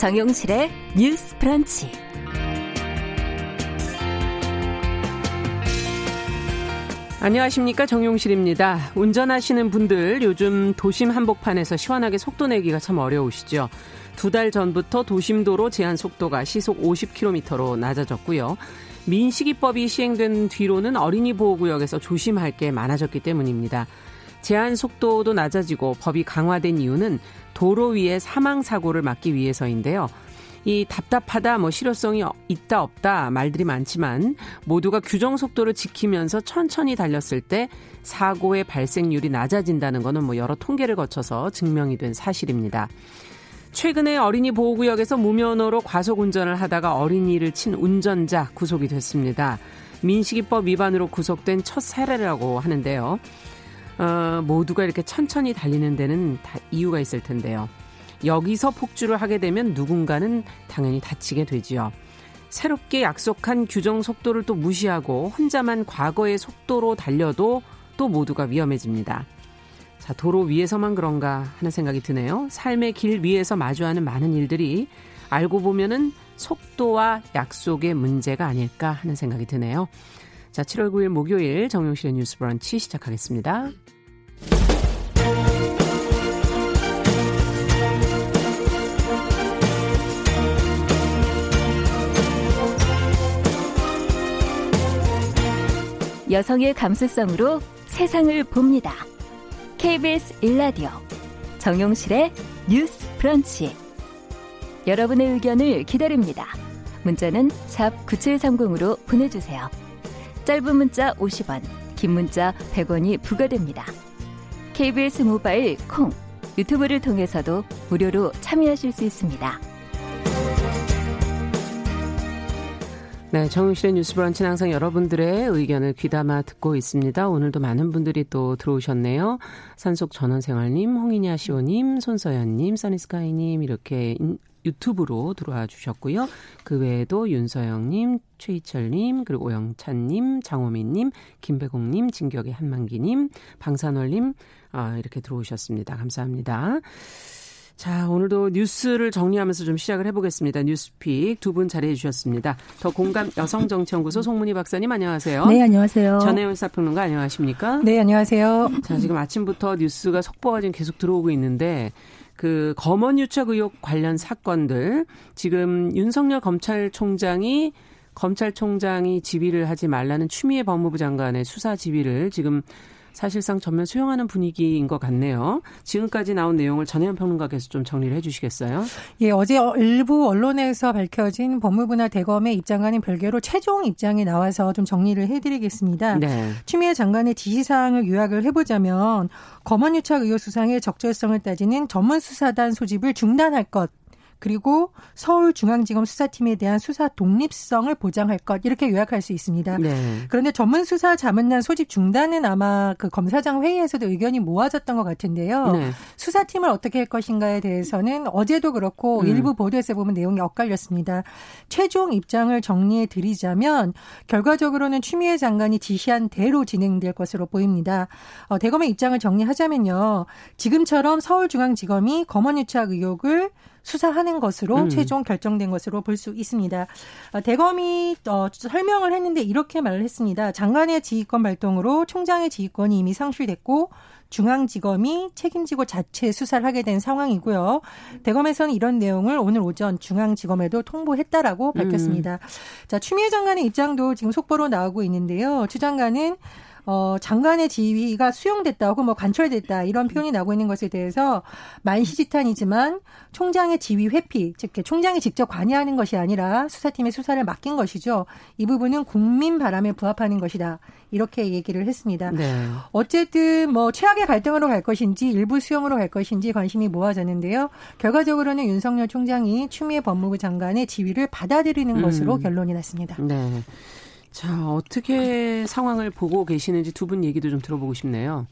정용실의 뉴스 프런치. 안녕하십니까 정용실입니다. 운전하시는 분들 요즘 도심 한복판에서 시원하게 속도 내기가 참 어려우시죠. 두 달 전부터 도심도로 제한 속도가 시속 50km로 낮아졌고요. 민식이법이 시행된 뒤로는 어린이 보호구역에서 조심할 게 많아졌기 때문입니다. 제한 속도도 낮아지고 법이 강화된 이유는 도로 위에 사망 사고를 막기 위해서인데요. 이 답답하다, 뭐 실효성이 있다 없다 말들이 많지만 모두가 규정 속도를 지키면서 천천히 달렸을 때 사고의 발생률이 낮아진다는 것은 뭐 여러 통계를 거쳐서 증명이 된 사실입니다. 최근에 어린이 보호구역에서 무면허로 과속 운전을 하다가 어린이를 친 운전자 구속이 됐습니다. 민식이법 위반으로 구속된 첫 사례라고 하는데요. 어, 모두가 이렇게 천천히 달리는 데는 다 이유가 있을 텐데요. 여기서 폭주를 하게 되면 누군가는 당연히 다치게 되지요. 새롭게 약속한 규정 속도를 또 무시하고 혼자만 과거의 속도로 달려도 또 모두가 위험해집니다. 자, 도로 위에서만 그런가 하는 생각이 드네요. 삶의 길 위에서 마주하는 많은 일들이 알고 보면은 속도와 약속의 문제가 아닐까 하는 생각이 드네요. 자, 7월 9일 목요일 정용실의 뉴스 브런치 시작하겠습니다. 여성의 감수성으로 세상을 봅니다. KBS 일라디오 정용실의 뉴스 브런치. 여러분의 의견을 기다립니다. 문자는 샵 9730으로 보내주세요. 짧은 문자 50원, 긴 문자 100원이 부과됩니다. KBS 모바일 콩, 유튜브를 통해서도 무료로 참여하실 수 있습니다. 네, 정용실의 뉴스 브런치는 항상 여러분들의 의견을 귀담아 듣고 있습니다. 오늘도 많은 분들이 또 들어오셨네요. 산속 전원생활님, 홍인야 시호님, 손서연님, 써니스카이님 이렇게 유튜브로 들어와 주셨고요. 그 외에도 윤서영님, 최희철님, 그리고 오영찬님, 장호민님, 김배공님, 진격의 한만기님, 방산월님, 아, 이렇게 들어오셨습니다. 감사합니다. 자, 오늘도 뉴스를 정리하면서 좀 시작을 해보겠습니다. 뉴스픽 두 분 자리해 주셨습니다. 더 공감 여성정치연구소 송문희 박사님 안녕하세요. 네, 안녕하세요. 전혜연 사평론가 안녕하십니까? 네, 안녕하세요. 자, 지금 아침부터 뉴스가 속보가 지금 계속 들어오고 있는데 그 검언 유착 의혹 관련 사건들. 지금 윤석열 검찰총장이 검찰총장이 지휘를 하지 말라는 추미애 법무부 장관의 수사 지휘를 지금 사실상 전면 수용하는 분위기인 것 같네요. 지금까지 나온 내용을 전혜연 평론가께서 좀 정리를 해주시겠어요? 예, 어제 일부 언론에서 밝혀진 법무부나 대검의 입장과는 별개로 최종 입장이 나와서 좀 정리를 해드리겠습니다. 네. 추미애 장관의 지시사항을 요약을 해보자면 검언유착 의혹 수상의 적절성을 따지는 전문 수사단 소집을 중단할 것 그리고 서울중앙지검 수사팀에 대한 수사 독립성을 보장할 것 이렇게 요약할 수 있습니다. 네. 그런데 전문 수사 자문단 소집 중단은 아마 그 검사장 회의에서도 의견이 모아졌던 것 같은데요. 네. 수사팀을 어떻게 할 것인가에 대해서는 어제도 그렇고 음. 일부 보도에서 보면 내용이 엇갈렸습니다. 최종 입장을 정리해 드리자면 결과적으로는 추미애 장관이 지시한 대로 진행될 것으로 보입니다. 어, 대검의 입장을 정리하자면요. 지금처럼 서울중앙지검이 검언유착 의혹을 수사하는 것으로 음. 최종 결정된 것으로 볼 수 있습니다. 어, 대검이 어, 설명을 했는데 이렇게 말을 했습니다. 장관의 지휘권 발동으로 총장의 지휘권이 이미 상실됐고 중앙지검이 책임지고 자체 수사를 하게 된 상황이고요. 대검에서는 이런 내용을 오늘 오전 중앙지검에도 통보했다라고 밝혔습니다. 음. 자, 추미애 장관의 입장도 지금 속보로 나오고 있는데요. 추 장관은 어, 장관의 지위가 수용됐다 혹은 뭐 관철됐다 이런 표현이 나오고 있는 것에 대해서 만시지탄이지만 총장의 지위 회피, 즉 총장이 직접 관여하는 것이 아니라 수사팀의 수사를 맡긴 것이죠. 이 부분은 국민 바람에 부합하는 것이다. 이렇게 얘기를 했습니다. 네. 어쨌든 뭐 최악의 갈등으로 갈 것인지 일부 수용으로 갈 것인지 관심이 모아졌는데요. 결과적으로는 윤석열 총장이 추미애 법무부 장관의 지위를 받아들이는 음. 것으로 결론이 났습니다. 네. 자, 어떻게 상황을 보고 계시는지 두 분 얘기도 좀 들어보고 싶네요.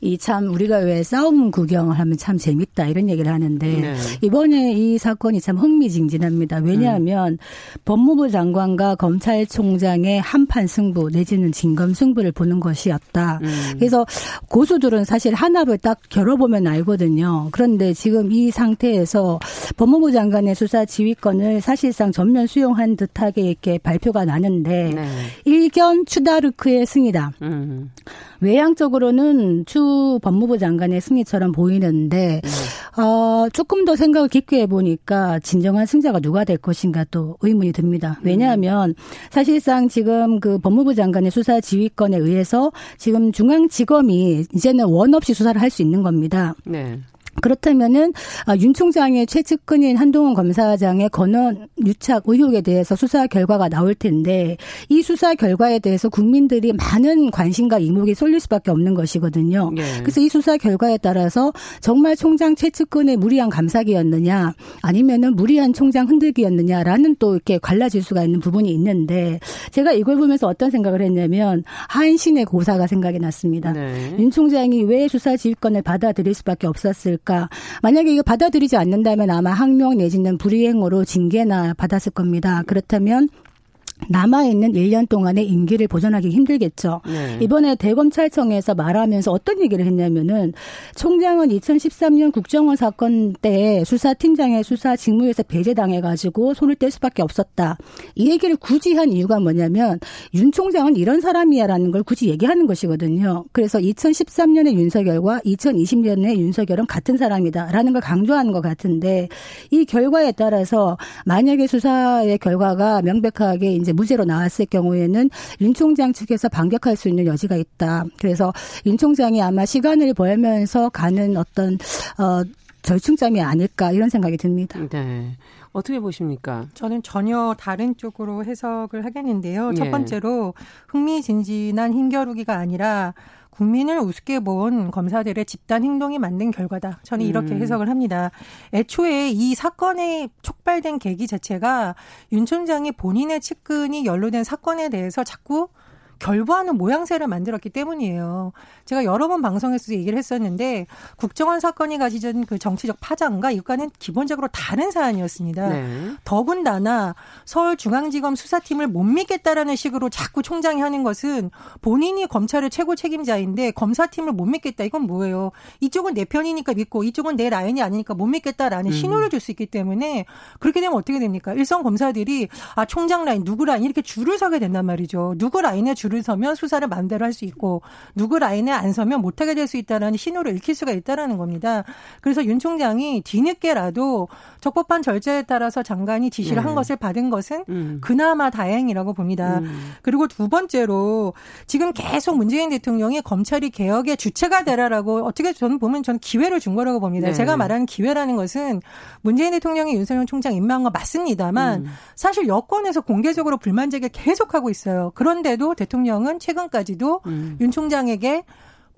이 참 우리가 왜 싸움 구경을 하면 참 재밌다 이런 얘기를 하는데 네. 이번에 이 사건이 참 흥미진진합니다. 왜냐하면 음. 법무부 장관과 검찰총장의 한판 승부 내지는 진검 승부를 보는 것이었다. 음. 그래서 고수들은 사실 한압을 딱 겨뤄보면 알거든요. 그런데 지금 이 상태에서 법무부 장관의 수사 지휘권을 사실상 전면 수용한 듯하게 이렇게 발표가 나는데 네. 일견 추다르크의 승이다. 음. 외향적으로는 추 법무부 장관의 승리처럼 보이는데 네. 어, 조금 더 생각을 깊게 해보니까 진정한 승자가 누가 될 것인가 또 의문이 듭니다. 왜냐하면 사실상 지금 그 법무부 장관의 수사 지휘권에 의해서 지금 중앙지검이 이제는 원 없이 수사를 할 수 있는 겁니다. 네. 그렇다면은 아, 윤 총장의 최측근인 한동훈 검사장의 권한 유착 의혹에 대해서 수사 결과가 나올 텐데 이 수사 결과에 대해서 국민들이 많은 관심과 이목이 쏠릴 수밖에 없는 것이거든요. 네. 그래서 이 수사 결과에 따라서 정말 총장 최측근의 무리한 감사기였느냐 아니면은 무리한 총장 흔들기였느냐라는 또 이렇게 갈라질 수가 있는 부분이 있는데 제가 이걸 보면서 어떤 생각을 했냐면 한신의 고사가 생각이 났습니다. 네. 윤 총장이 왜 수사 지휘권을 받아들일 수밖에 없었을까? 않을까. 만약에 이거 받아들이지 않는다면 아마 항명 내지는 불이행으로 징계나 받았을 겁니다. 그렇다면 남아있는 1년 동안의 임기를 보존하기 힘들겠죠. 네. 이번에 대검찰청에서 말하면서 어떤 얘기를 했냐면은 총장은 2013년 국정원 사건 때 수사팀장의 수사 직무에서 배제당해가지고 손을 뗄 수밖에 없었다. 이 얘기를 굳이 한 이유가 뭐냐면 윤 총장은 이런 사람이야라는 걸 굳이 얘기하는 것이거든요. 그래서 2013년의 윤석열과 2020년의 윤석열은 같은 사람이다라는 걸 강조하는 것 같은데 이 결과에 따라서 만약에 수사의 결과가 명백하게 이제 무죄로 나왔을 경우에는 윤 총장 측에서 반격할 수 있는 여지가 있다. 그래서 윤 총장이 아마 시간을 벌면서 가는 어떤 어 절충점이 아닐까 이런 생각이 듭니다. 네. 어떻게 보십니까? 저는 전혀 다른 쪽으로 해석을 하겠는데요. 예. 첫 번째로 흥미진진한 힘겨루기가 아니라 국민을 우습게 본 검사들의 집단 행동이 만든 결과다. 저는 이렇게 음. 해석을 합니다. 애초에 이 사건의 촉발된 계기 자체가 윤 총장이 본인의 측근이 연루된 사건에 대해서 자꾸 결부하는 모양새를 만들었기 때문이에요. 제가 여러 번 방송에서 얘기를 했었는데 국정원 사건이 가지던 그 정치적 파장과 이과는 기본적으로 다른 사안이었습니다. 네. 더군다나 서울중앙지검 수사팀을 못 믿겠다라는 식으로 자꾸 총장이 하는 것은 본인이 검찰의 최고 책임자인데 검사팀을 못 믿겠다 이건 뭐예요? 이쪽은 내 편이니까 믿고 이쪽은 내 라인이 아니니까 못 믿겠다라는 음. 신호를 줄 수 있기 때문에 그렇게 되면 어떻게 됩니까? 일선 검사들이 아 총장 라인 누구 라인 이렇게 줄을 서게 된단 말이죠. 누구 라인에 줄 줄을 서면 수사를 마음대로 할 수 있고 누구 라인에 안 서면 못하게 될 수 있다는 신호를 읽힐 수가 있다라는 겁니다. 그래서 윤 총장이 뒤늦게라도 적법한 절차에 따라서 장관이 지시를 네. 한 것을 받은 것은 음. 그나마 다행이라고 봅니다. 음. 그리고 두 번째로 지금 계속 문재인 대통령이 검찰이 개혁의 주체가 되라라고 어떻게 저는 보면 저는 기회를 준 거라고 봅니다. 네. 제가 말하는 기회라는 것은 문재인 대통령이 윤석열 총장 임명한 거 맞습니다만 음. 사실 여권에서 공개적으로 불만 제기 계속하고 있어요. 그런데도 대통령 대통령은 최근까지도 음. 윤 총장에게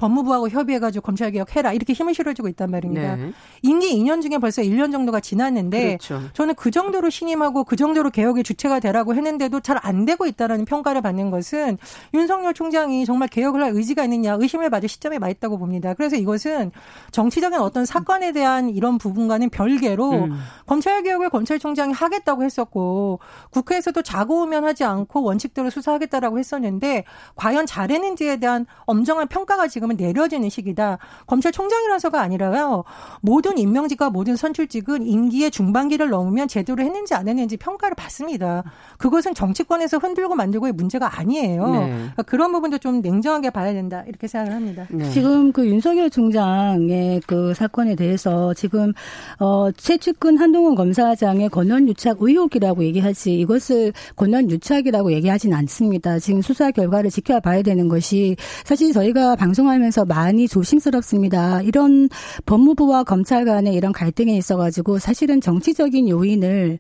법무부하고 협의해가지고 검찰개혁 해라 이렇게 힘을 실어주고 있단 말입니다. 네. 임기 2년 중에 벌써 1년 정도가 지났는데 그렇죠. 저는 그 정도로 신임하고 그 정도로 개혁의 주체가 되라고 했는데도 잘 안 되고 있다라는 평가를 받는 것은 윤석열 총장이 정말 개혁을 할 의지가 있느냐 의심을 받을 시점에 와 있다고 봅니다. 그래서 이것은 정치적인 어떤 사건에 대한 이런 부분과는 별개로 음. 검찰개혁을 검찰총장이 하겠다고 했었고 국회에서도 자고우면 하지 않고 원칙대로 수사하겠다라고 했었는데 과연 잘했는지에 대한 엄정한 평가가 지금 지금은 내려지는 시기다. 검찰총장이라서가 아니라요. 모든 임명직과 모든 선출직은 임기의 중반기를 넘으면 제대로 했는지 안 했는지 평가를 받습니다. 그것은 정치권에서 흔들고 만들고의 문제가 아니에요. 네. 그러니까 그런 부분도 좀 냉정하게 봐야 된다. 이렇게 생각을 합니다. 네. 지금 그 윤석열 총장의 그 사건에 대해서 지금 어 최측근 한동훈 검사장의 권한 유착 의혹이라고 얘기하지 이것을 권한 유착이라고 얘기하진 않습니다. 지금 수사 결과를 지켜봐야 되는 것이 사실 저희가 활동 하면서 많이 조심스럽습니다. 이런 법무부와 검찰 간의 이런 갈등에 있어가지고 사실은 정치적인 요인을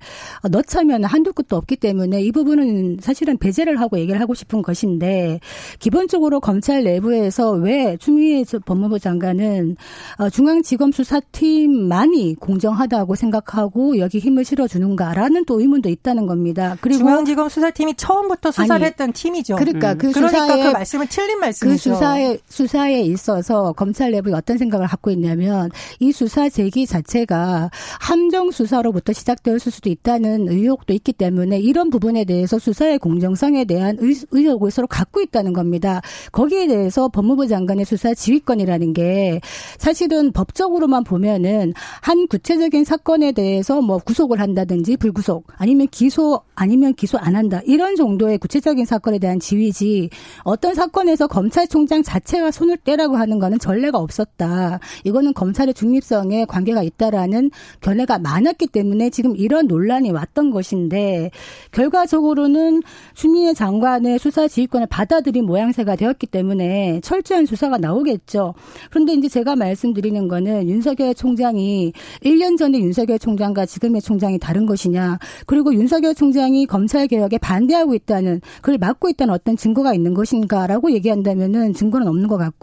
넣자면 한두 끝도 없기 때문에 이 부분은 사실은 배제를 하고 얘기를 하고 싶은 것인데 기본적으로 검찰 내부에서 왜 추미애 법무부 장관은 어, 중앙지검 수사팀만이 공정하다고 생각하고 여기 힘을 실어주는가라는 또 의문도 있다는 겁니다. 그리고 중앙지검 수사팀이 처음부터 수사를 아니, 했던 팀이죠. 그러니까 음. 그 그러니까 그 말씀은 틀린 말씀이죠. 그 수사에 수사 수사에 있어서 검찰 내부에 어떤 생각을 갖고 있냐면 이 수사 제기 자체가 함정 수사로부터 시작될 수도 있다는 의혹도 있기 때문에 이런 부분에 대해서 수사의 공정성에 대한 의, 의혹을 서로 갖고 있다는 겁니다. 거기에 대해서 법무부 장관의 수사 지휘권이라는 게 사실은 법적으로만 보면은 한 구체적인 사건에 대해서 뭐 구속을 한다든지 불구속 아니면 기소 아니면 기소 안 한다 이런 정도의 구체적인 사건에 대한 지휘지 어떤 사건에서 검찰총장 자체가 손을 떼라고 하는 거는 전례가 없었다. 이거는 검찰의 중립성에 관계가 있다라는 견해가 많았기 때문에 지금 이런 논란이 왔던 것인데 결과적으로는 추미애 장관의 수사 지휘권을 받아들인 모양새가 되었기 때문에 철저한 수사가 나오겠죠. 그런데 이제 제가 말씀드리는 거는 윤석열 총장이 1년 전에 윤석열 총장과 지금의 총장이 다른 것이냐. 그리고 윤석열 총장이 검찰 개혁에 반대하고 있다는 그걸 막고 있다는 어떤 증거가 있는 것인가라고 얘기한다면은 증거는 없는 것 같고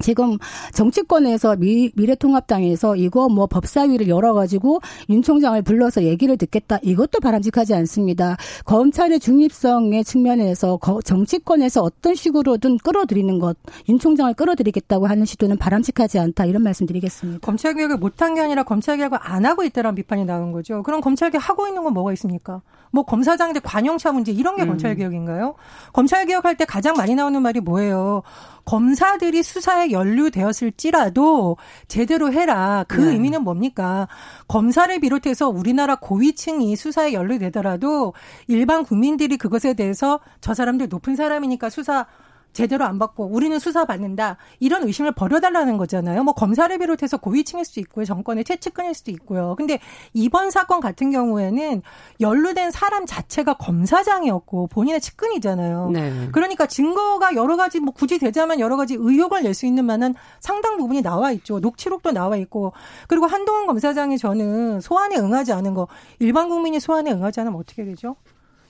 지금 정치권에서 미, 미래통합당에서 이거 뭐 법사위를 열어가지고 윤 총장을 불러서 얘기를 듣겠다 이것도 바람직하지 않습니다. 검찰의 중립성의 측면에서 정치권에서 어떤 식으로든 끌어들이는 것, 윤 총장을 끌어들이겠다고 하는 시도는 바람직하지 않다 이런 말씀 드리겠습니다. 검찰 개혁을 못한 게 아니라 검찰 개혁을 안 하고 있다는 비판이 나온 거죠. 그럼 검찰 개혁 하고 있는 건 뭐가 있습니까? 뭐 검사장들 관용차 문제 이런 게 음. 검찰 개혁인가요? 검찰 개혁할 때 가장 많이 나오는 말이 뭐예요? 검사들이 수사에 연루되었을지라도 제대로 해라. 그 네. 의미는 뭡니까? 검사를 비롯해서 우리나라 고위층이 수사에 연루되더라도 일반 국민들이 그것에 대해서 저 사람들 높은 사람이니까 수사 제대로 안 받고 우리는 수사 받는다 이런 의심을 버려달라는 거잖아요. 뭐 검사를 비롯해서 고위층일 수도 있고요, 정권의 최측근일 수도 있고요. 근데 이번 사건 같은 경우에는 연루된 사람 자체가 검사장이었고 본인의 측근이잖아요. 네. 그러니까 증거가 여러 가지 뭐 굳이 되자면 여러 가지 의혹을 낼 수 있는 만한 상당 부분이 나와 있죠. 녹취록도 나와 있고 그리고 한동훈 검사장이 저는 소환에 응하지 않은 거 일반 국민이 소환에 응하지 않으면 어떻게 되죠?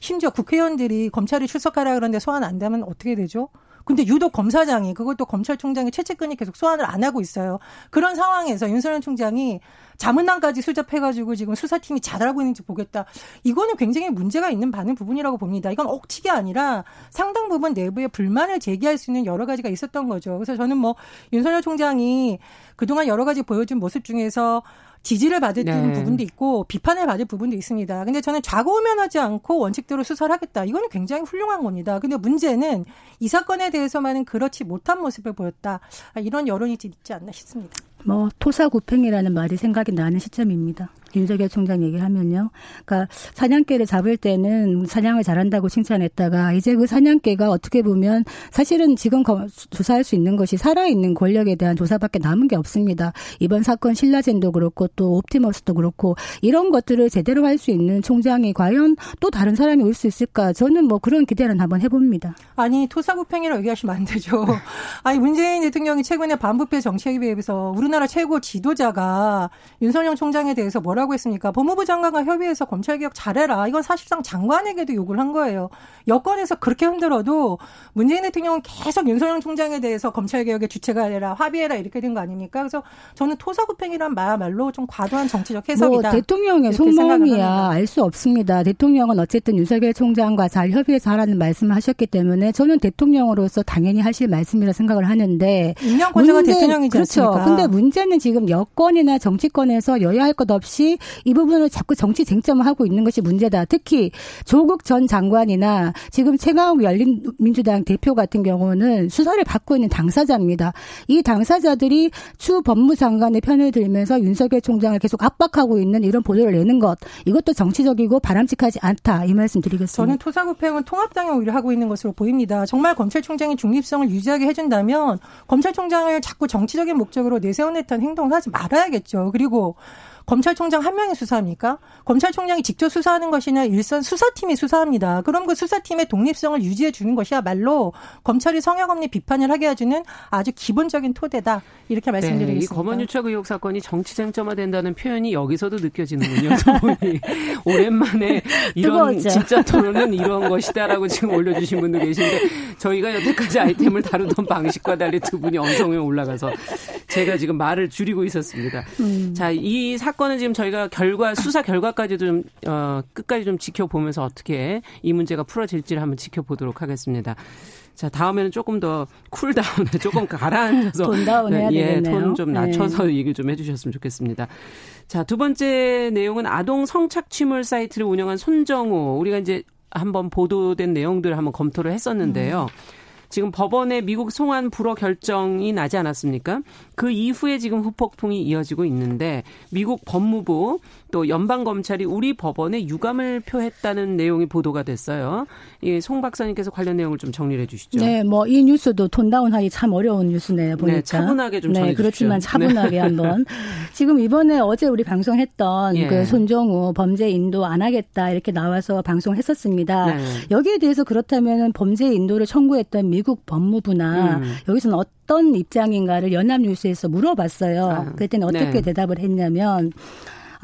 심지어 국회의원들이 검찰이 출석하라 그러는데 소환 안 되면 어떻게 되죠? 근데 유독 검사장이 그것도 검찰총장의 최측근이 계속 소환을 안 하고 있어요. 그런 상황에서 윤석열 총장이 자문단까지 수접해가지고 지금 수사팀이 잘하고 있는지 보겠다. 이거는 굉장히 문제가 있는 많은 부분이라고 봅니다. 이건 억측이 아니라 상당 부분 내부에 불만을 제기할 수 있는 여러 가지가 있었던 거죠. 그래서 저는 뭐 윤석열 총장이 그동안 여러 가지 보여준 모습 중에서 지지를 받을 네. 부분도 있고 비판을 받을 부분도 있습니다. 근데 저는 좌고우면하지 않고 원칙대로 수사를 하겠다. 이거는 굉장히 훌륭한 겁니다. 근데 문제는 이 사건에 대해서만은 그렇지 못한 모습을 보였다. 이런 여론이 있지 않나 싶습니다. 뭐 토사구팽이라는 말이 생각이 나는 시점입니다. 윤석열 총장 얘기하면요. 그러니까 사냥개를 잡을 때는 사냥을 잘한다고 칭찬했다가 이제 그 사냥개가 어떻게 보면 사실은 지금 조사할 수 있는 것이 살아있는 권력에 대한 조사밖에 남은 게 없습니다. 이번 사건 신라젠도 그렇고 또 옵티머스도 그렇고 이런 것들을 제대로 할 수 있는 총장이 과연 또 다른 사람이 올 수 있을까? 저는 뭐 그런 기대를 한번 해봅니다. 아니 토사구팽이라고 얘기하시면 안 되죠. 아니 문재인 대통령이 최근에 반부패 정책에 비해서 우리나라 최고 지도자가 윤석열 총장에 대해서 뭐라고 뭐라고 했습니까? 법무부 장관과 협의해서 검찰개혁 잘해라. 이건 사실상 장관에게도 욕을 한 거예요. 여권에서 그렇게 흔들어도 문재인 대통령은 계속 윤석열 총장에 대해서 검찰개혁의 주체가 아니라 합의해라 이렇게 된 거 아닙니까? 그래서 저는 토사구팽이란 말로 좀 과도한 정치적 해석이다. 뭐 대통령의 속마음이야 알 수 없습니다. 대통령은 어쨌든 윤석열 총장과 잘 협의해서 하라는 말씀을 하셨기 때문에 저는 대통령으로서 당연히 하실 말씀이라 생각을 하는데 임명권자가 대통령이지 그렇죠. 않습니까? 근데 문제는 지금 여권이나 정치권에서 여야 할 것 없이 이 부분을 자꾸 정치 쟁점을 하고 있는 것이 문제다. 특히 조국 전 장관이나 지금 최강욱 열린민주당 대표 같은 경우는 수사를 받고 있는 당사자입니다. 이 당사자들이 추 법무장관의 편을 들면서 윤석열 총장을 계속 압박하고 있는 이런 보도를 내는 것 이것도 정치적이고 바람직하지 않다 이 말씀 드리겠습니다. 저는 토사구팽은 통합당이 오히려 하고 있는 것으로 보입니다. 정말 검찰총장이 중립성을 유지하게 해준다면 검찰총장을 자꾸 정치적인 목적으로 듯한 행동을 하지 말아야겠죠. 그리고 검찰총장 한 명이 수사합니까? 검찰총장이 직접 수사하는 것이냐 일선 수사팀이 수사합니다. 그럼 그 수사팀의 독립성을 유지해 주는 것이야말로 검찰이 성역 없는 비판을 하게 해주는 아주 기본적인 토대다. 이렇게 말씀드리겠습니다. 네, 이 검언 유착 의혹 사건이 정치 쟁점화된다는 표현이 여기서도 느껴지는군요. 오랜만에 이런 진짜 토론은 이런 것이다라고 지금 올려주신 분도 계신데 저희가 여태까지 아이템을 다루던 방식과 달리 두 분이 언성에 올라가서 제가 지금 말을 줄이고 있었습니다. 음. 자, 이 사건은 지금 저희가 결과 수사 결과까지도 좀 어, 끝까지 좀 지켜보면서 어떻게 이 문제가 풀어질지를 한번 지켜보도록 하겠습니다. 자, 다음에는 조금 더 쿨다운을 조금 가라앉아서 톤다운 해야 네, 예, 톤좀 네. 낮춰서 네. 얘기 좀 해주셨으면 좋겠습니다. 자, 두 번째 내용은 아동 성착 취물 사이트를 운영한 손정우 우리가 이제 한번 보도된 내용들을 한번 검토를 했었는데요. 음. 지금 법원의 미국 송환 불허 결정이 나지 않았습니까? 그 이후에 지금 후폭풍이 이어지고 있는데 미국 법무부 또 연방 검찰이 우리 법원에 유감을 표했다는 내용이 보도가 됐어요. 이송 박사님께서 관련 내용을 좀 정리해 를 주시죠. 네, 뭐 이 뉴스도 톤다운하기 참 어려운 뉴스네요. 보니까. 네, 차분하게 좀 전해 네, 그렇지만 차분하게 네. 한번. 지금 이번에 어제 우리 방송했던 예. 그 손정우 범죄 인도 안 하겠다 이렇게 나와서 방송했었습니다. 네. 여기에 대해서 그렇다면 범죄 인도를 청구했던 미국 법무부나 음. 여기서는 어떤 입장인가를 연합뉴스에서 물어봤어요. 아, 그랬더니 어떻게 네. 대답을 했냐면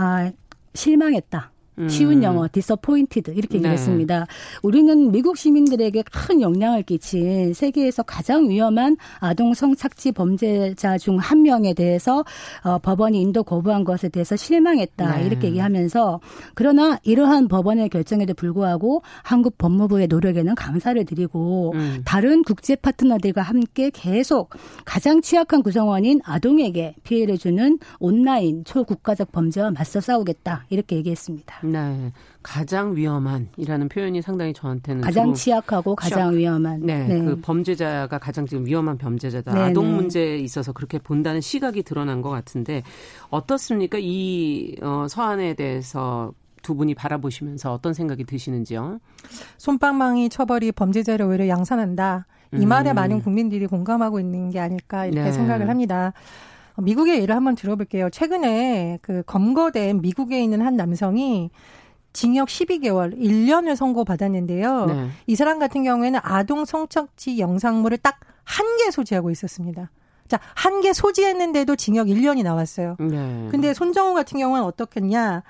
아 실망했다. 쉬운 음. 영어, disappointed 이렇게 네. 얘기했습니다. 우리는 미국 시민들에게 큰 영향을 끼친 세계에서 가장 위험한 아동 성착취 범죄자 중 한 명에 대해서 어, 법원이 인도 거부한 것에 대해서 실망했다 네. 이렇게 얘기하면서 그러나 이러한 법원의 결정에도 불구하고 한국 법무부의 노력에는 감사를 드리고 음. 다른 국제 파트너들과 함께 계속 가장 취약한 구성원인 아동에게 피해를 주는 온라인 초국가적 범죄와 맞서 싸우겠다 이렇게 얘기했습니다. 네. 가장 위험한이라는 표현이 상당히 저한테는 가장 취약하고 가장 위험한. 네, 네, 그 범죄자가 가장 지금 위험한 범죄자다. 네, 아동 네. 문제에 있어서 그렇게 본다는 시각이 드러난 것 같은데 어떻습니까? 이 어, 서한에 대해서 두 분이 바라보시면서 어떤 생각이 드시는지요? 손방망이 처벌이 범죄자를 오히려 양산한다. 이 말에 음. 많은 국민들이 공감하고 있는 게 아닐까 이렇게 네. 생각을 합니다. 미국의 예를 한번 들어볼게요. 최근에 그 검거된 미국에 있는 한 남성이 징역 12개월, 1년을 선고받았는데요. 네. 이 사람 같은 경우에는 아동 성착취 영상물을 딱 한 개 소지하고 있었습니다. 자, 한 개 소지했는데도 징역 1년이 나왔어요. 네. 근데 손정우 같은 경우는 어떻겠냐.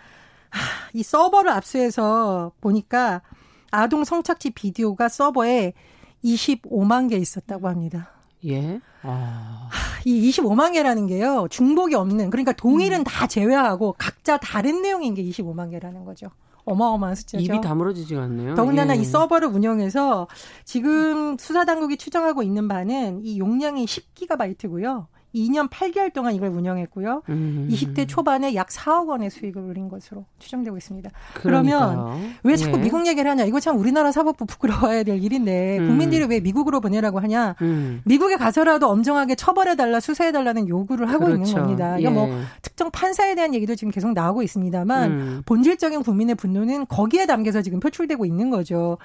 하, 이 서버를 압수해서 보니까 아동 성착취 비디오가 서버에 25만 개 있었다고 합니다. 예. 아. 이 25만 개라는 게요. 중복이 없는 그러니까 동일은 음. 다 제외하고 각자 다른 내용인 게 25만 개라는 거죠. 어마어마한 숫자죠. 입이 다물어지지가 않네요. 더군다나 예. 이 서버를 운영해서 지금 수사 당국이 추정하고 있는 바는 이 용량이 10기가바이트고요. 2년 8개월 동안 이걸 운영했고요. 음. 20대 초반에 약 4억 원의 수익을 올린 것으로 추정되고 있습니다. 그러니까요. 그러면 왜 자꾸 예. 미국 얘기를 하냐? 이거 참 우리나라 사법부 부끄러워야 될 일인데 음. 국민들이 왜 미국으로 보내라고 하냐? 음. 미국에 가서라도 엄정하게 처벌해 달라, 수사해 달라는 요구를 하고 그렇죠. 있는 겁니다. 이거 뭐 예. 뭐 특정 판사에 대한 얘기도 지금 계속 나오고 있습니다만 음. 본질적인 국민의 분노는 거기에 담겨서 지금 표출되고 있는 거죠.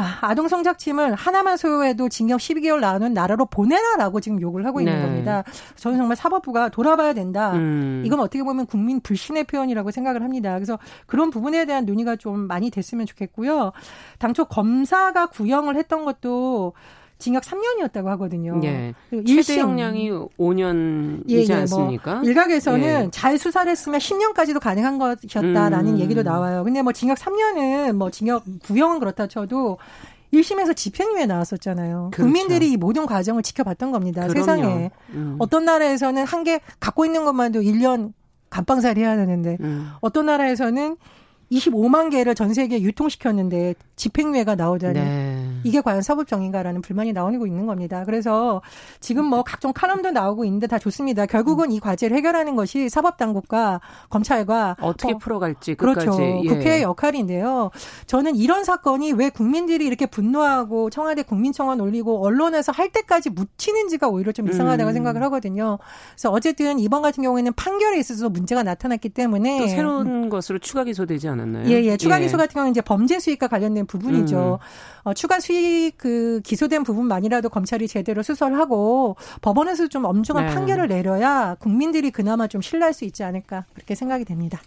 아, 아동 성착취물 하나만 소유해도 징역 12개월 나오는 나라로 보내라라고 지금 요구를 하고 있는 네. 겁니다. 저는 정말 사법부가 돌아봐야 된다. 음. 이건 어떻게 보면 국민 불신의 표현이라고 생각을 합니다. 그래서 그런 부분에 대한 논의가 좀 많이 됐으면 좋겠고요. 당초 검사가 구형을 했던 것도 징역 3년이었다고 하거든요. 예. 최대 형량이 5년이지 예, 예, 뭐 않습니까? 뭐 일각에서는 예. 잘 수사를 했으면 10년까지도 가능한 것이었다라는 음. 얘기도 나와요. 근데 뭐 징역 3년은 뭐 징역 구형은 그렇다 쳐도 1심에서 집행유예 나왔었잖아요. 그렇죠. 국민들이 이 모든 과정을 지켜봤던 겁니다. 그럼요. 세상에. 음. 어떤 나라에서는 한 개 갖고 있는 것만도 1년 감방살이 해야 되는데 음. 어떤 나라에서는 25만 개를 전 세계에 유통시켰는데 집행유예가 나오다니 네. 이게 과연 사법정인가라는 불만이 나오고 있는 겁니다. 그래서 지금 뭐 각종 칼럼도 나오고 있는데 다 좋습니다. 결국은 이 과제를 해결하는 것이 사법당국과 검찰과 어떻게 어, 풀어갈지 그렇죠. 예. 국회의 역할인데요. 저는 이런 사건이 왜 국민들이 이렇게 분노하고 청와대 국민청원 올리고 언론에서 할 때까지 묻히는지가 오히려 좀 이상하다고 음. 생각을 하거든요. 그래서 어쨌든 이번 같은 경우에는 판결에 있어서 문제가 나타났기 때문에 또 새로운 것으로 추가 기소되지 않았나요? 예, 예. 추가 예. 기소 같은 경우는 이제 범죄 수익과 관련된 부분이죠. 음. 어, 추가 수익 그 기소된 부분만이라도 검찰이 제대로 수사를 하고 법원에서 좀 엄중한 네. 판결을 내려야 국민들이 그나마 좀 신뢰할 수 있지 않을까 그렇게 생각이 됩니다.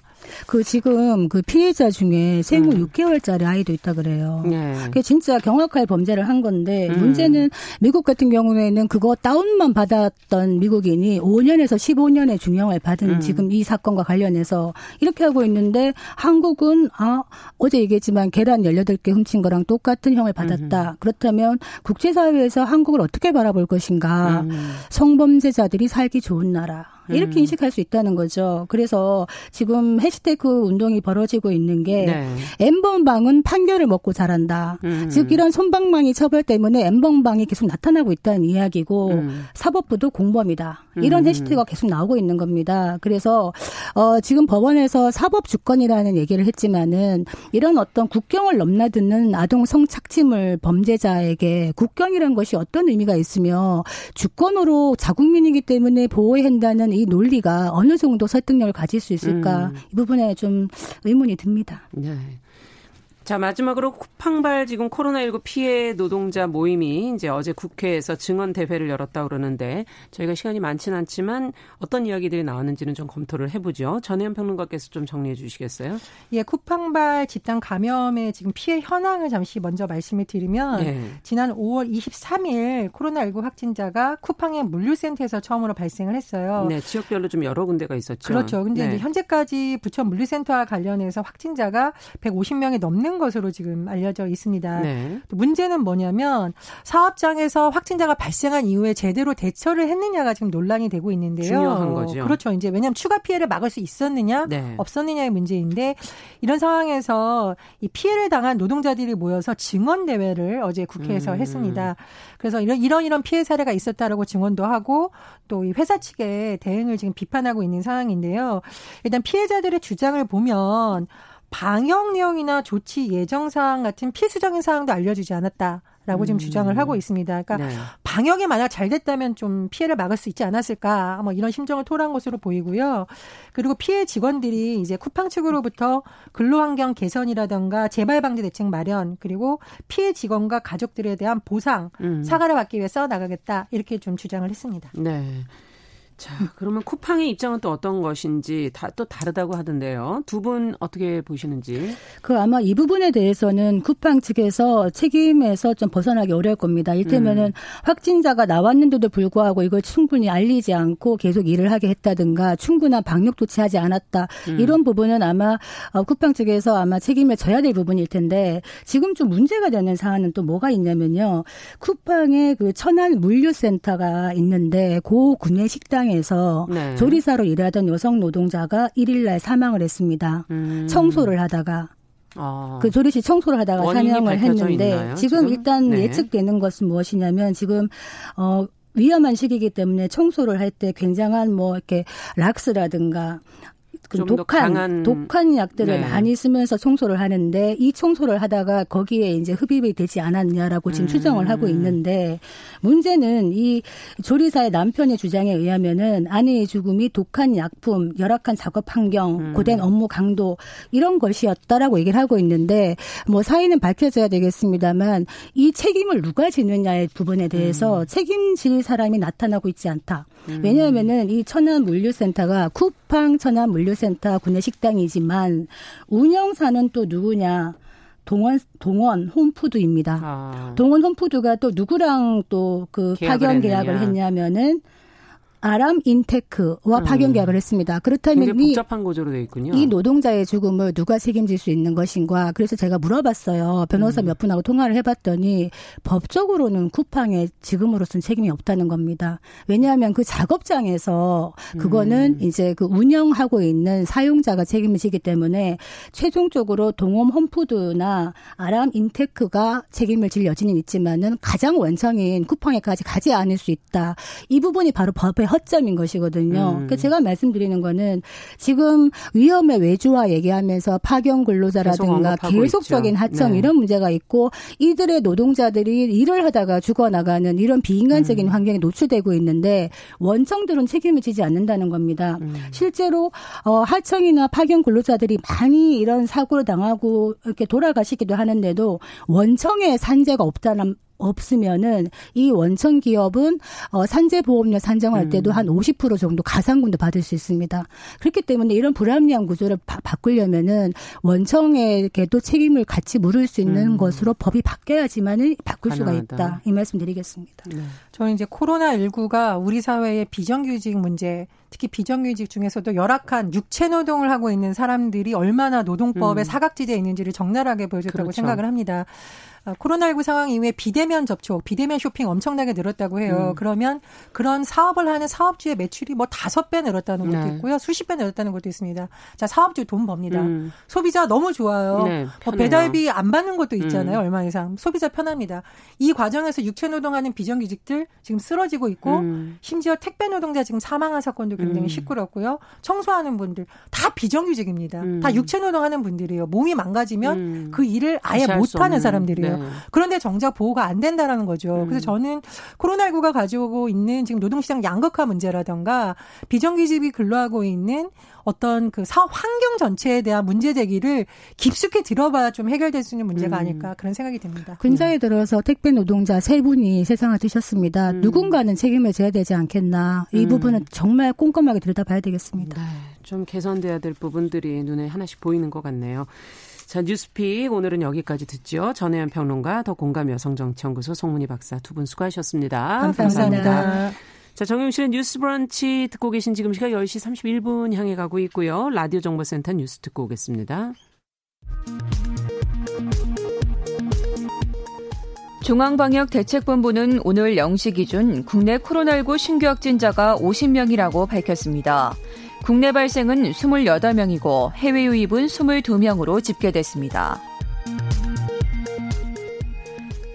그 지금 그 피해자 중에 생후 음. 6개월짜리 아이도 있다 그래요. 네. 그게 진짜 경악할 범죄를 한 건데 음. 문제는 미국 같은 경우에는 그거 다운만 받았던 미국인이 5년에서 15년의 중형을 받은 음. 지금 이 사건과 관련해서 이렇게 하고 있는데 한국은 아 어제 얘기했지만 계란 18개 훔친 거랑 똑같은 형을 받았다. 있다. 그렇다면 국제사회에서 한국을 어떻게 바라볼 것인가. 음. 성범죄자들이 살기 좋은 나라. 이렇게 음. 인식할 수 있다는 거죠. 그래서 지금 해시태그 운동이 벌어지고 있는 게 네. 엠번방은 판결을 먹고 자란다. 음. 즉 이런 손방망이 처벌 때문에 엠번방이 계속 나타나고 있다는 이야기고 음. 사법부도 공범이다. 이런 음. 해시태그가 계속 나오고 있는 겁니다. 그래서 어 지금 법원에서 사법 주권이라는 얘기를 했지만은 이런 어떤 국경을 넘나드는 아동 성착취물 범죄자에게 국경이라는 것이 어떤 의미가 있으며 주권으로 자국민이기 때문에 보호해야 한다는 이 논리가 어느 정도 설득력을 가질 수 있을까 음. 이 부분에 좀 의문이 듭니다. 네. 자, 마지막으로 쿠팡발 지금 코로나19 피해 노동자 모임이 이제 어제 국회에서 증언 대회를 열었다 그러는데 저희가 시간이 많지는 않지만 어떤 이야기들이 나왔는지는 좀 검토를 해보죠. 전혜연 평론가께서 좀 정리해 주시겠어요? 예, 쿠팡발 집단 감염의 지금 피해 현황을 잠시 먼저 말씀을 드리면 네. 지난 5월 23일 코로나19 확진자가 쿠팡의 물류센터에서 처음으로 발생을 했어요. 네, 지역별로 좀 여러 군데가 있었죠. 그렇죠. 근데 네. 현재까지 부천 물류센터와 관련해서 확진자가 150명이 넘는 있는 것으로 지금 알려져 있습니다. 네. 문제는 뭐냐면 사업장에서 확진자가 발생한 이후에 제대로 대처를 했느냐가 지금 논란이 되고 있는데요. 중요한 거죠. 그렇죠. 이제 왜냐하면 추가 피해를 막을 수 있었느냐, 네. 없었느냐의 문제인데 이런 상황에서 이 피해를 당한 노동자들이 모여서 증언 대회를 어제 국회에서 음. 했습니다. 그래서 이런 이런 이런 피해 사례가 있었다라고 증언도 하고 또 이 회사 측의 대응을 지금 비판하고 있는 상황인데요. 일단 피해자들의 주장을 보면 방역 내용이나 조치 예정 사항 같은 필수적인 사항도 알려주지 않았다 라고 음. 지금 주장을 하고 있습니다. 그러니까 네. 방역이 만약 잘 됐다면 좀 피해를 막을 수 있지 않았을까 뭐 이런 심정을 토로한 것으로 보이고요. 그리고 피해 직원들이 이제 쿠팡 측으로부터 근로환경 개선이라던가 재발 방지 대책 마련 그리고 피해 직원과 가족들에 대한 보상 음. 사과를 받기 위해서 나가겠다 이렇게 좀 주장을 했습니다. 네. 자, 그러면 쿠팡의 입장은 또 어떤 것인지 다 또 다르다고 하던데요. 두 분 어떻게 보시는지? 그 아마 이 부분에 대해서는 쿠팡 측에서 책임에서 좀 벗어나기 어려울 겁니다. 이를테면은 음. 확진자가 나왔는데도 불구하고 이걸 충분히 알리지 않고 계속 일을 하게 했다든가 충분한 방역 조치하지 않았다. 음. 이런 부분은 아마 어, 쿠팡 측에서 아마 책임을 져야 될 부분일 텐데 지금 좀 문제가 되는 사안은 또 뭐가 있냐면요. 쿠팡의 그 천안 물류센터가 있는데 고 구내 식당 에 현장에서 네. 조리사로 일하던 여성 노동자가 1일날 사망을 했습니다. 음. 청소를 하다가 아. 그 조리실 청소를 하다가 사망을 했는데 지금, 지금, 일단 네. 예측되는 것은 무엇이냐면 지금 어 위험한 시기이기 때문에 청소를 할 때 굉장한 뭐 이렇게 락스라든가 그 독한 독한 약들을 네. 많이 쓰면서 청소를 하는데 이 청소를 하다가 거기에 이제 흡입이 되지 않았냐라고 지금 음. 추정을 하고 있는데 문제는 이 조리사의 남편의 주장에 의하면은 아내의 죽음이 독한 약품, 열악한 작업 환경, 음. 고된 업무 강도 이런 것이었다라고 얘기를 하고 있는데 뭐 사인은 밝혀져야 되겠습니다만 이 책임을 누가 지느냐의 부분에 대해서 음. 책임질 사람이 나타나고 있지 않다. 음. 왜냐하면은 이 천안 물류센터가 쿠팡 천안 물류센터 구내 식당이지만 운영사는 또 누구냐? 동원 동원 홈푸드입니다. 아. 동원 홈푸드가 또 누구랑 또 그 파견 계약을 했냐면은 아람 인테크와 음. 파견 계약을 했습니다. 그렇다면 이 복잡한 구조로 돼 있군요. 이 노동자의 죽음을 누가 책임질 수 있는 것인가? 그래서 제가 물어봤어요. 변호사 음. 몇 분하고 통화를 해봤더니 법적으로는 쿠팡에 지금으로서는 책임이 없다는 겁니다. 왜냐하면 그 작업장에서 그거는 음. 이제 그 운영하고 있는 사용자가 책임을 지기 때문에 최종적으로 동홈 홈푸드나 아람 인테크가 책임을 질 여지는 있지만은 가장 원청인 쿠팡에까지 가지 않을 수 있다. 이 부분이 바로 법의 허점인 것이거든요. 음. 그러니까 제가 말씀드리는 거는 지금 위험의 외주화 얘기하면서 파견 근로자라든가 계속 적인 하청 네. 이런 문제가 있고 이들의 노동자들이 일을 하다가 죽어나가는 이런 비인간적인 음. 환경에 노출되고 있는데 원청들은 책임을 지지 않는다는 겁니다. 음. 실제로 어, 하청이나 파견 근로자들이 많이 이런 사고를 당하고 이렇게 돌아가시기도 하는데도 원청에 산재가 없다는 없으면은 이 원청 기업은 어 산재 보험료 산정할 때도 음. 한50% 정도 가상금도 받을 수 있습니다. 그렇기 때문에 이런 불합리한 구조를 바, 바꾸려면은 원청에게도 책임을 같이 물을 수 있는 음. 것으로 법이 바뀌어야지만은 바꿀 가능하다. 수가 있다. 이 말씀 드리겠습니다. 네. 저는 이제 코로나 19가 우리 사회의 비정규직 문제 특히 비정규직 중에서도 열악한 육체 노동을 하고 있는 사람들이 얼마나 노동법의 음. 사각지대에 있는지를 적나라하게 보여줬다고 그렇죠. 생각을 합니다. 아, 코로나19 상황 이후에 비대면 접촉, 비대면 쇼핑 엄청나게 늘었다고 해요. 음. 그러면 그런 사업을 하는 사업주의 매출이 뭐 다섯 배 늘었다는 것도 네. 있고요. 수십 배 늘었다는 것도 있습니다. 자, 사업주 돈 법니다. 음. 소비자 너무 좋아요. 네, 뭐 배달비 안 받는 것도 있잖아요. 음. 얼마 이상. 소비자 편합니다. 이 과정에서 육체 노동하는 비정규직들 지금 쓰러지고 있고 음. 심지어 택배 노동자 지금 사망한 사건도 굉장히 음. 시끄럽고요. 청소하는 분들 다 비정규직입니다. 음. 다 육체 노동하는 분들이에요. 몸이 망가지면 그 일을 아예 못 하는 사람들이에요. 거예요. 네. 그런데 정작 보호가 안 된다라는 거죠. 음. 그래서 저는 코로나19가 가지고 있는 지금 노동시장 양극화 문제라던가 비정규직이 근로하고 있는 어떤 그 사업 환경 전체에 대한 문제 제기를 깊숙이 들어봐야 좀 해결될 수 있는 문제가 음. 아닐까 그런 생각이 듭니다. 근자에 들어서 택배 노동자 세 분이 세상을 뜨셨습니다. 음. 누군가는 책임을 져야 되지 않겠나. 이 음. 부분은 정말 꼼꼼하게 들여다봐야 되겠습니다. 네, 좀 개선돼야 될 부분들이 눈에 하나씩 보이는 것 같네요. 자, 뉴스픽 오늘은 여기까지 듣죠. 전혜연 평론가, 더 공감 여성정치연구소 송문희 박사 두 분 수고하셨습니다. 감사합니다. 감사합니다. 자, 정용실의 뉴스 브런치 듣고 계신 지금 시각 10시 31분 향해 가고 있고요. 라디오 정보센터 뉴스 듣고 오겠습니다. 중앙방역대책본부는 오늘 0시 기준 국내 코로나19 신규 확진자가 50명이라고 밝혔습니다. 국내 발생은 28명이고 해외 유입은 22명으로 집계됐습니다.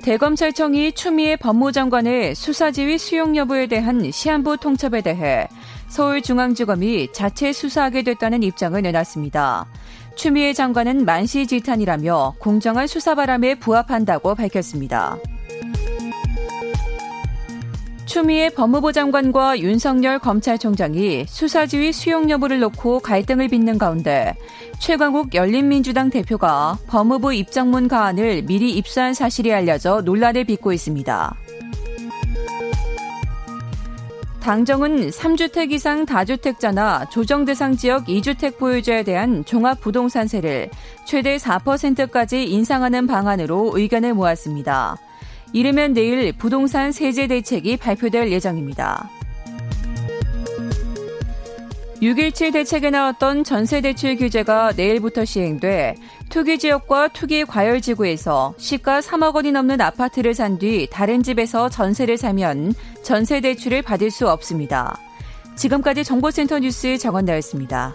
대검찰청이 추미애 법무장관의 수사지휘 수용 여부에 대한 시한부 통첩에 대해 서울중앙지검이 자체 수사하게 됐다는 입장을 내놨습니다. 추미애 장관은 만시지탄이라며 공정한 수사 바람에 부합한다고 밝혔습니다. 추미애 법무부 장관과 윤석열 검찰총장이 수사지휘 수용 여부를 놓고 갈등을 빚는 가운데 최광욱 열린민주당 대표가 법무부 입장문 가안을 미리 입수한 사실이 알려져 논란을 빚고 있습니다. 당정은 3주택 이상 다주택자나 조정 대상 지역 2주택 보유자에 대한 종합 부동산세를 최대 4%까지 인상하는 방안으로 의견을 모았습니다. 이르면 내일 부동산 세제 대책이 발표될 예정입니다. 6.17 대책에 나왔던 전세 대출 규제가 내일부터 시행돼 투기 지역과 투기 과열 지구에서 시가 3억 원이 넘는 아파트를 산 뒤 다른 집에서 전세를 사면 전세 대출을 받을 수 없습니다. 지금까지 정보센터 뉴스 정원나였습니다.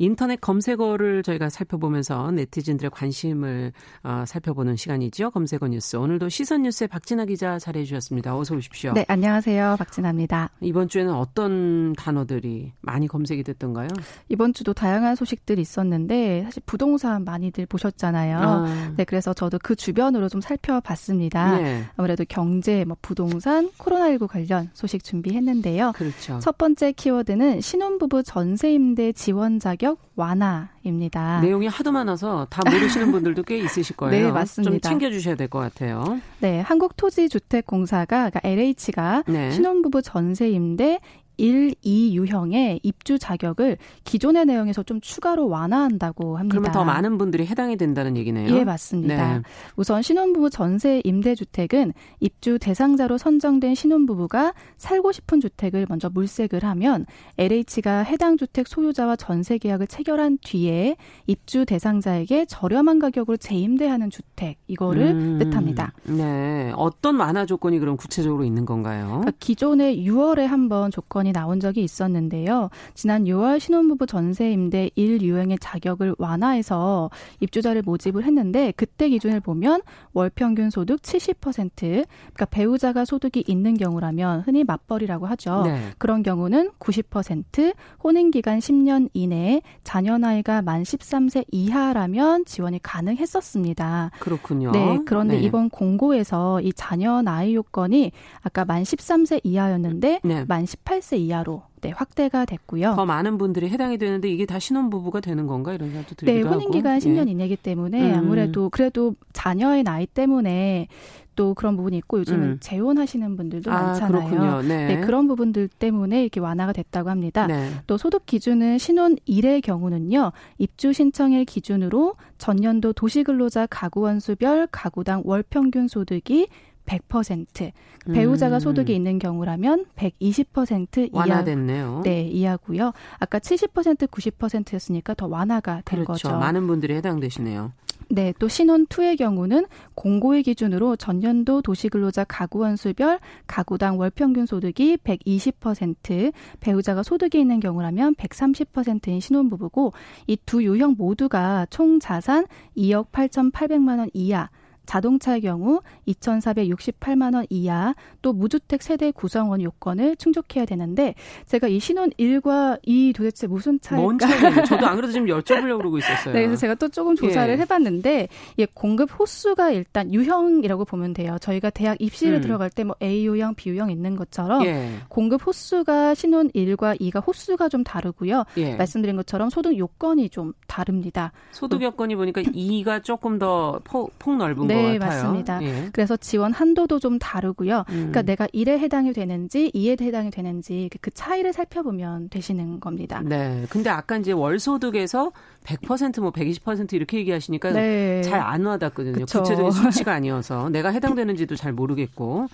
인터넷 검색어를 저희가 살펴보면서 네티즌들의 관심을 어, 살펴보는 시간이죠. 검색어 뉴스. 오늘도 시선 뉴스의 박진아 기자 자리해 주셨습니다. 어서 오십시오. 네, 안녕하세요. 박진아입니다. 이번 주에는 어떤 단어들이 많이 검색이 됐던가요? 이번 주도 다양한 소식들이 있었는데 사실 부동산 많이들 보셨잖아요. 아. 네, 그래서 저도 그 주변으로 좀 살펴봤습니다. 네. 아무래도 경제, 뭐 부동산, 코로나19 관련 소식 준비했는데요. 그렇죠. 첫 번째 키워드는 신혼부부 전세 임대 지원 자격 가격 완화입니다. 내용이 하도 많아서 다 모르시는 분들도 꽤 있으실 거예요. 네, 맞습니다. 좀 챙겨주셔야 될 것 같아요. 네, 한국토지주택공사가 그러니까 LH가 네. 신혼부부 전세 임대 1, 2 유형의 입주 자격을 기존의 내용에서 좀 추가로 완화한다고 합니다. 그러면 더 많은 분들이 해당이 된다는 얘기네요. 예, 맞습니다. 네. 우선 신혼부부 전세 임대주택은 입주 대상자로 선정된 신혼부부가 살고 싶은 주택을 먼저 물색을 하면 LH가 해당 주택 소유자와 전세 계약을 체결한 뒤에 입주 대상자에게 저렴한 가격으로 재임대하는 주택 이거를 음, 뜻합니다. 네. 어떤 완화 조건이 그럼 구체적으로 있는 건가요? 그러니까 기존의 6월에 한 번 조건이 기준이 나온 적이 있었는데요. 지난 6월 신혼부부 전세 임대 1 유형의 자격을 완화해서 입주자를 모집을 했는데 그때 기준을 보면 월 평균 소득 70% 그러니까 배우자가 소득이 있는 경우라면 흔히 맞벌이라고 하죠. 네. 그런 경우는 90% 혼인 기간 10년 이내에 자녀 나이가 만 13세 이하라면 지원이 가능했었습니다. 그렇군요. 네. 그런데 네. 이번 공고에서 이 자녀 나이 요건이 아까 만 13세 이하였는데 네. 만 18세 이하로 네, 확대가 됐고요. 더 많은 분들이 해당이 되는데 이게 다 신혼부부가 되는 건가 이런 생각도 들기도 네, 하고. 네, 혼인기간 10년 예. 이내기 때문에 음. 아무래도 그래도 자녀의 나이 때문에 또 그런 부분이 있고 요즘은 음. 재혼하시는 분들도 아, 많잖아요. 네. 네. 그런 부분들 때문에 이렇게 완화가 됐다고 합니다. 네. 또 소득 기준은 신혼 1의 경우는요. 입주 신청일 기준으로 전년도 도시근로자 가구 원수별 가구당 월 평균 소득이 100% 배우자가 음. 소득이 있는 경우라면 120% 완화됐네요. 네, 이하고요. 아까 70% 90%였으니까 더 완화가 된 그렇죠. 거죠. 많은 분들이 해당되시네요. 네, 또 신혼 2의 경우는 공고의 기준으로 전년도 도시근로자 가구 원 수별 가구당 월 평균 소득이 120% 배우자가 소득이 있는 경우라면 130%인 신혼부부고 이 두 유형 모두가 총 자산 2억 8,800만 원 이하 자동차의 경우 2,468만 원 이하 또 무주택 세대 구성원 요건을 충족해야 되는데 제가 이 신혼 1과 2 도대체 무슨 차이일까? 뭔 차이인지 저도 안 그래도 지금 여쭤보려고 그러고 있었어요. 네, 그래서 제가 또 조금 조사를 예. 해봤는데 예, 공급 호수가 일단 유형이라고 보면 돼요. 저희가 대학 입시를 음. 들어갈 때 뭐 A 유형, B 유형 있는 것처럼 예. 공급 호수가 신혼 1과 2가 호수가 좀 다르고요. 예. 말씀드린 것처럼 소득 요건이 좀 다릅니다. 소득 요건이 보니까 2가 조금 더폭 넓은 네, 네, 같아요. 맞습니다. 예. 그래서 지원 한도도 좀 다르고요. 음. 그러니까 내가 1에 해당이 되는지 2에 해당이 되는지 그, 그 차이를 살펴보면 되시는 겁니다. 네. 근데 아까 이제 월소득에서 100%뭐 120% 이렇게 얘기하시니까 네. 잘안 와닿거든요. 그쵸. 구체적인 수치가 아니어서 내가 해당되는지도 잘 모르겠고.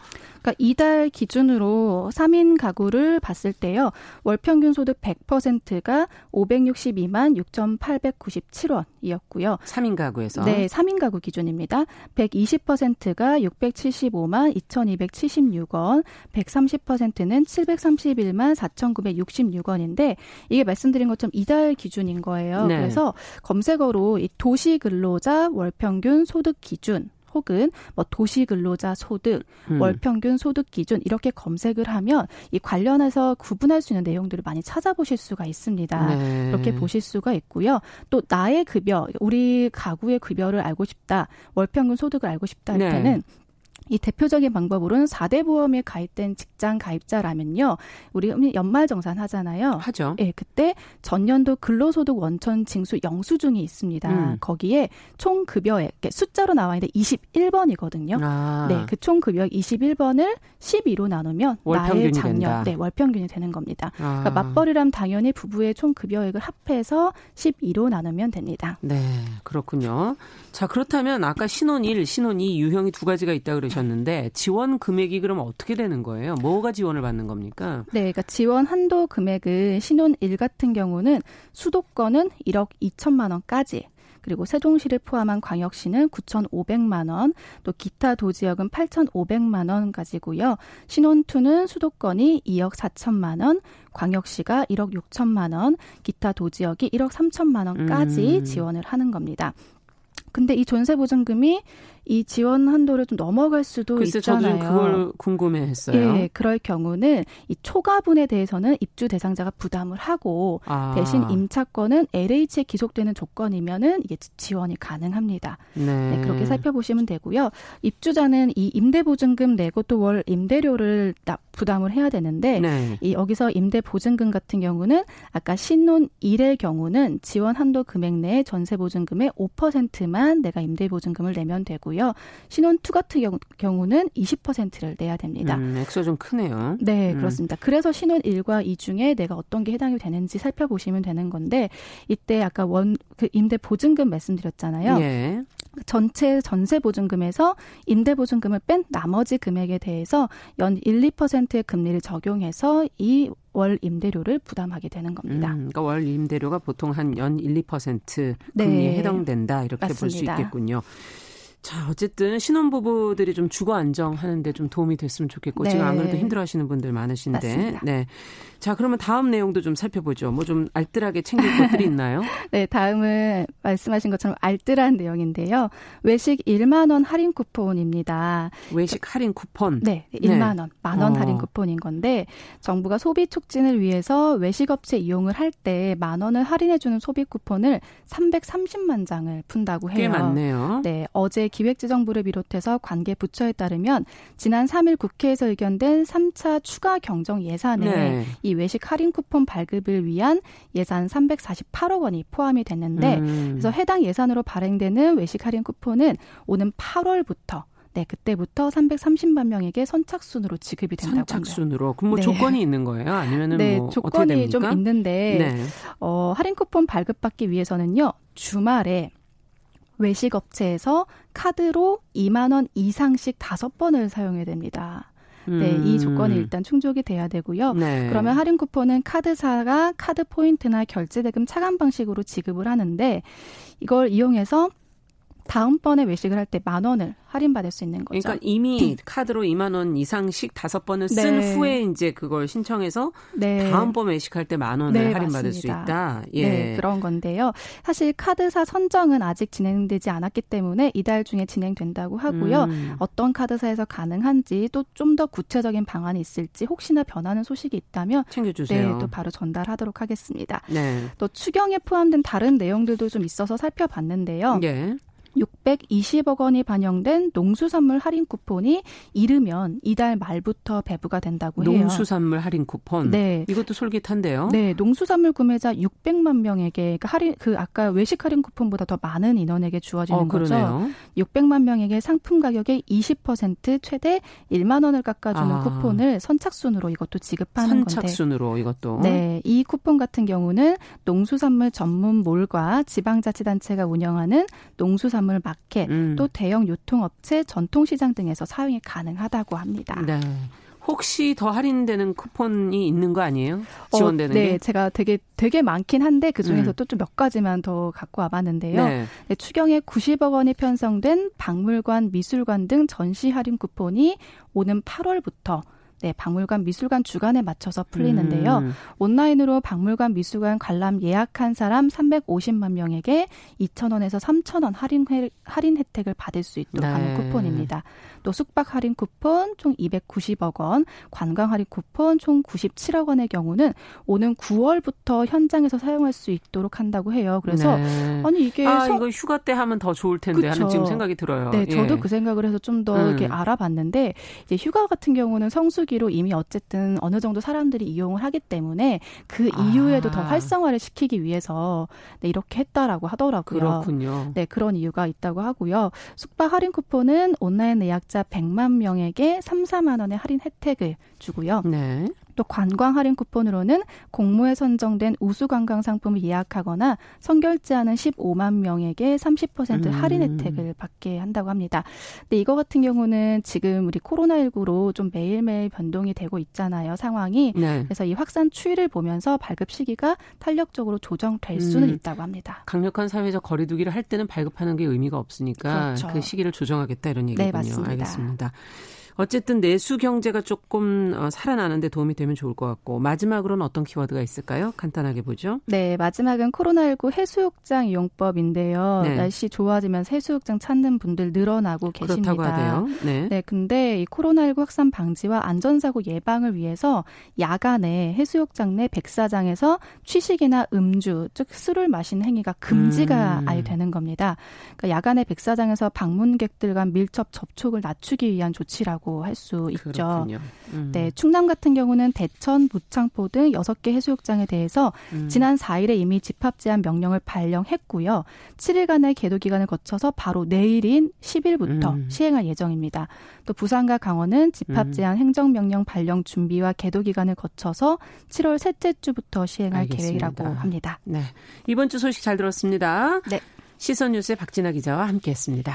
그러니까 이달 기준으로 3인 가구를 봤을 때요. 월 평균 소득 100%가 562만 6,897원이었고요. 3인 가구에서 네, 3인 가구 기준입니다. 120%가 675만 2,276원, 130%는 731만 4,966원인데 이게 말씀드린 것처럼 이달 기준인 거예요. 네. 그래서 검색어로 이 도시 근로자 월평균 소득 기준 혹은 뭐 도시 근로자 소득, 음. 월 평균 소득 기준 이렇게 검색을 하면 이 관련해서 구분할 수 있는 내용들을 많이 찾아보실 수가 있습니다. 네. 이렇게 보실 수가 있고요. 또 나의 급여, 우리 가구의 급여를 알고 싶다, 월 평균 소득을 알고 싶다 할 네. 때는 이 대표적인 방법으로는 4대 보험에 가입된 직장 가입자라면요. 우리 연말 정산 하잖아요. 하죠. 예, 그때 전년도 근로소득 원천 징수 영수증이 있습니다. 음. 거기에 총 급여액, 숫자로 나와 있는데 21번이거든요. 아. 네, 그 총 급여액 21번을 12로 나누면 나의 작년, 네, 월평균이 되는 겁니다. 아. 그러니까 맞벌이라면 당연히 부부의 총 급여액을 합해서 12로 나누면 됩니다. 네, 그렇군요. 자, 그렇다면 아까 신혼 1, 신혼 2 유형이 두 가지가 있다 그러 셨 주셨는데 지원 금액이 그럼 어떻게 되는 거예요? 뭐가 지원을 받는 겁니까? 네, 그러니까 지원 한도 금액은 신혼 1 같은 경우는 수도권은 1억 2천만 원까지 그리고 세종시를 포함한 광역시는 9,500만 원, 또 기타 도지역은 8,500만 원 가지고요. 신혼2는 수도권이 2억 4천만 원, 광역시가 1억 6천만 원, 기타 도지역이 1억 3천만 원까지 음. 지원을 하는 겁니다. 근데 이 전세 보증금이 이 지원 한도를 좀 넘어갈 수도 글쎄, 있잖아요. 저도 그걸 궁금해했어요. 예, 그럴 경우는 이 초과분에 대해서는 입주 대상자가 부담을 하고 아. 대신 임차권은 LH에 기속되는 조건이면은 이게 지원이 가능합니다. 네. 네. 그렇게 살펴보시면 되고요. 입주자는 이 임대보증금 내고 또 월 임대료를 부담을 해야 되는데 네. 이 여기서 임대보증금 같은 경우는 아까 신혼 1의 경우는 지원 한도 금액 내 전세보증금의 5%만 내가 임대보증금을 내면 되고요. 되고요. 신혼 two 같은 경우, 는 20%를 내야 됩니다. 음, 액수가 좀 크네요. 네, 음. 그렇습니다. 그래서 신혼 1과 2 중에 내가 어떤 게 해당이 되는지 살펴보시면 되는 건데 이때 아까 원 그 임대 보증금 말씀드렸잖아요. 예. 전체 전세 보증금에서 임대 보증금을 뺀 나머지 금액에 대해서 연 1, 2%의 금리를 적용해서 이 월 임대료를 부담하게 되는 겁니다. 음, 그러니까 월 임대료가 보통 한 연 1, 2% 금리에 네. 해당된다 이렇게 볼 수 있겠군요. 자, 어쨌든 신혼부부들이 좀 주거 안정하는데 좀 도움이 됐으면 좋겠고 네. 지금 안 그래도 힘들어하시는 분들 많으신데. 맞습니다. 네. 자, 그러면 다음 내용도 좀 살펴보죠. 뭐 좀 알뜰하게 챙길 것들이 있나요? 네, 다음은 말씀하신 것처럼 알뜰한 내용인데요. 외식 1만 원 할인 쿠폰입니다. 외식 할인 쿠폰. 네, 1만 원, 만원 어. 할인 쿠폰인 건데 정부가 소비 촉진을 위해서 외식 업체 이용을 할 때 만 원을 할인해 주는 소비 쿠폰을 330만 장을 푼다고 해요. 꽤 많네요. 네, 어제 기획재정부를 비롯해서 관계 부처에 따르면 지난 3일 국회에서 의견된 3차 추가 경정 예산에 네. 이 외식 할인 쿠폰 발급을 위한 예산 348억 원이 포함이 됐는데 음. 그래서 해당 예산으로 발행되는 외식 할인 쿠폰은 오는 8월부터 네, 그때부터 330만 명에게 선착순으로 지급이 된다고 합니다. 선착순으로. 그럼 뭐 네. 조건이 있는 거예요? 아니면은 네, 뭐 조건이 좀 있는데 네. 어, 할인 쿠폰 발급받기 위해서는요. 주말에 외식 업체에서 카드로 2만 원 이상씩 다섯 번을 사용해야 됩니다. 네, 이 음. 조건이 일단 충족이 돼야 되고요. 네. 그러면 할인 쿠폰은 카드사가 카드 포인트나 결제 대금 차감 방식으로 지급을 하는데 이걸 이용해서 다음번에 외식을 할 때 만 원을 할인받을 수 있는 거죠. 그러니까 이미 음. 카드로 2만 원 이상씩 다섯 번을 쓴 네. 후에 이제 그걸 신청해서 네. 다음번 외식할 때 만 원을 네, 할인받을 맞습니다. 수 있다. 예. 네, 그런 건데요. 사실 카드사 선정은 아직 진행되지 않았기 때문에 이달 중에 진행된다고 하고요. 음. 어떤 카드사에서 가능한지 또 좀 더 구체적인 방안이 있을지 혹시나 변하는 소식이 있다면 챙겨주세요. 네, 또 바로 전달하도록 하겠습니다. 네. 또 추경에 포함된 다른 내용들도 좀 있어서 살펴봤는데요. 예. 620억 원이 반영된 농수산물 할인 쿠폰이 이르면 이달 말부터 배부가 된다고 해요. 농수산물 할인 쿠폰. 네. 이것도 솔깃한데요. 네, 농수산물 구매자 600만 명에게 그 할인 그 아까 외식 할인 쿠폰보다 더 많은 인원에게 주어지는 어, 거죠. 600만 명에게 상품 가격의 20% 최대 1만 원을 깎아주는 아. 쿠폰을 선착순으로 이것도 지급하는 선착순으로 건데. 선착순으로 이것도. 네, 이 쿠폰 같은 경우는 농수산물 전문 몰과 지방자치단체가 운영하는 농수산물 농산물 마켓, 음. 또 대형 유통업체, 전통시장 등에서 사용이 가능하다고 합니다. 네. 혹시 더 할인되는 쿠폰이 있는 거 아니에요? 지원되는 어, 네, 게? 제가 되게 되게 많긴 한데 그 중에서 음. 또좀 몇 가지만 더 갖고 와봤는데요. 네. 네, 추경에 90억 원이 편성된 박물관, 미술관 등 전시 할인 쿠폰이 오는 8월부터 네, 박물관 미술관 주간에 맞춰서 풀리는데요. 음. 온라인으로 박물관 미술관 관람 예약한 사람 350만 명에게 2,000원에서 3,000원 할인 할인 혜택을 받을 수 있도록 네. 하는 쿠폰입니다. 또 숙박 할인 쿠폰 총 290억 원, 관광 할인 쿠폰 총 97억 원의 경우는 오는 9월부터 현장에서 사용할 수 있도록 한다고 해요. 그래서 네. 아니 이게 아, 서... 이거 휴가 때 하면 더 좋을 텐데 그쵸. 하는 지금 생각이 들어요. 네, 저도 예. 그 생각을 해서 좀더 음. 이렇게 알아봤는데 이제 휴가 같은 경우는 성수 기로 이미 어쨌든 어느 정도 사람들이 이용을 하기 때문에 그 아. 이후에도 아. 더 활성화를 시키기 위해서 네, 이렇게 했다라고 하더라고요. 그렇군요. 네, 그런 이유가 있다고 하고요. 숙박 할인 쿠폰은 온라인 예약자 구독자 100만 명에게 3, 4만 원의 할인 혜택을 주고요. 네. 또 관광 할인 쿠폰으로는 공모에 선정된 우수 관광 상품을 예약하거나 선결제하는 15만 명에게 30% 할인 음. 혜택을 받게 한다고 합니다. 근데 이거 같은 경우는 지금 우리 코로나19로 좀 매일매일 변동이 되고 있잖아요, 상황이. 네. 그래서 이 확산 추이를 보면서 발급 시기가 탄력적으로 조정될 수는 음. 있다고 합니다. 강력한 사회적 거리두기를 할 때는 발급하는 게 의미가 없으니까 그렇죠. 그 시기를 조정하겠다 이런 네, 얘기군요. 네, 맞습니다. 알겠습니다. 어쨌든 내수 경제가 조금 어, 살아나는데 도움이 되면 좋을 것 같고 마지막으로는 어떤 키워드가 있을까요? 간단하게 보죠. 네, 마지막은 코로나19 해수욕장 이용법인데요. 네. 날씨 좋아지면 해수욕장 찾는 분들 늘어나고 계십니다. 그렇다고 하대요. 네. 네, 근데 이 코로나19 확산 방지와 안전사고 예방을 위해서 야간에 해수욕장 내 백사장에서 취식이나 음주, 즉 술을 마시는 행위가 금지가 음. 아예 되는 겁니다. 그러니까 야간에 백사장에서 방문객들 간 밀접 접촉을 낮추기 위한 조치라고 있다고 할 수 있죠. 음. 네, 충남 같은 경우는 대천, 무창포 등 6개 해수욕장에 대해서 음. 지난 4일에 이미 집합 제한 명령을 발령했고요. 7일간의 계도 기간을 거쳐서 바로 내일인 10일부터 음. 시행할 예정입니다. 또 부산과 강원은 집합 음. 제한 행정 명령 발령 준비와 계도 기간을 거쳐서 7월 셋째 주부터 시행할 알겠습니다. 계획이라고 합니다. 네. 이번 주 소식 잘 들었습니다. 네. 시선 뉴스의 박진아 기자와 함께했습니다.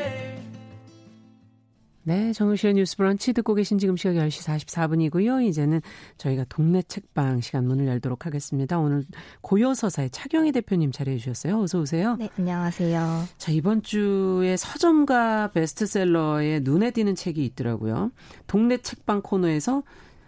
네, 정우실의 뉴스 브런치 듣고 계신 지금 시각 10시 44분이고요. 이제는 저희가 동네 책방 시간 문을 열도록 하겠습니다. 오늘 고요서사의 차경희 대표님 자리해 주셨어요. 어서 오세요. 네, 안녕하세요. 자, 이번 주에 서점과 베스트셀러에 눈에 띄는 책이 있더라고요. 동네 책방 코너에서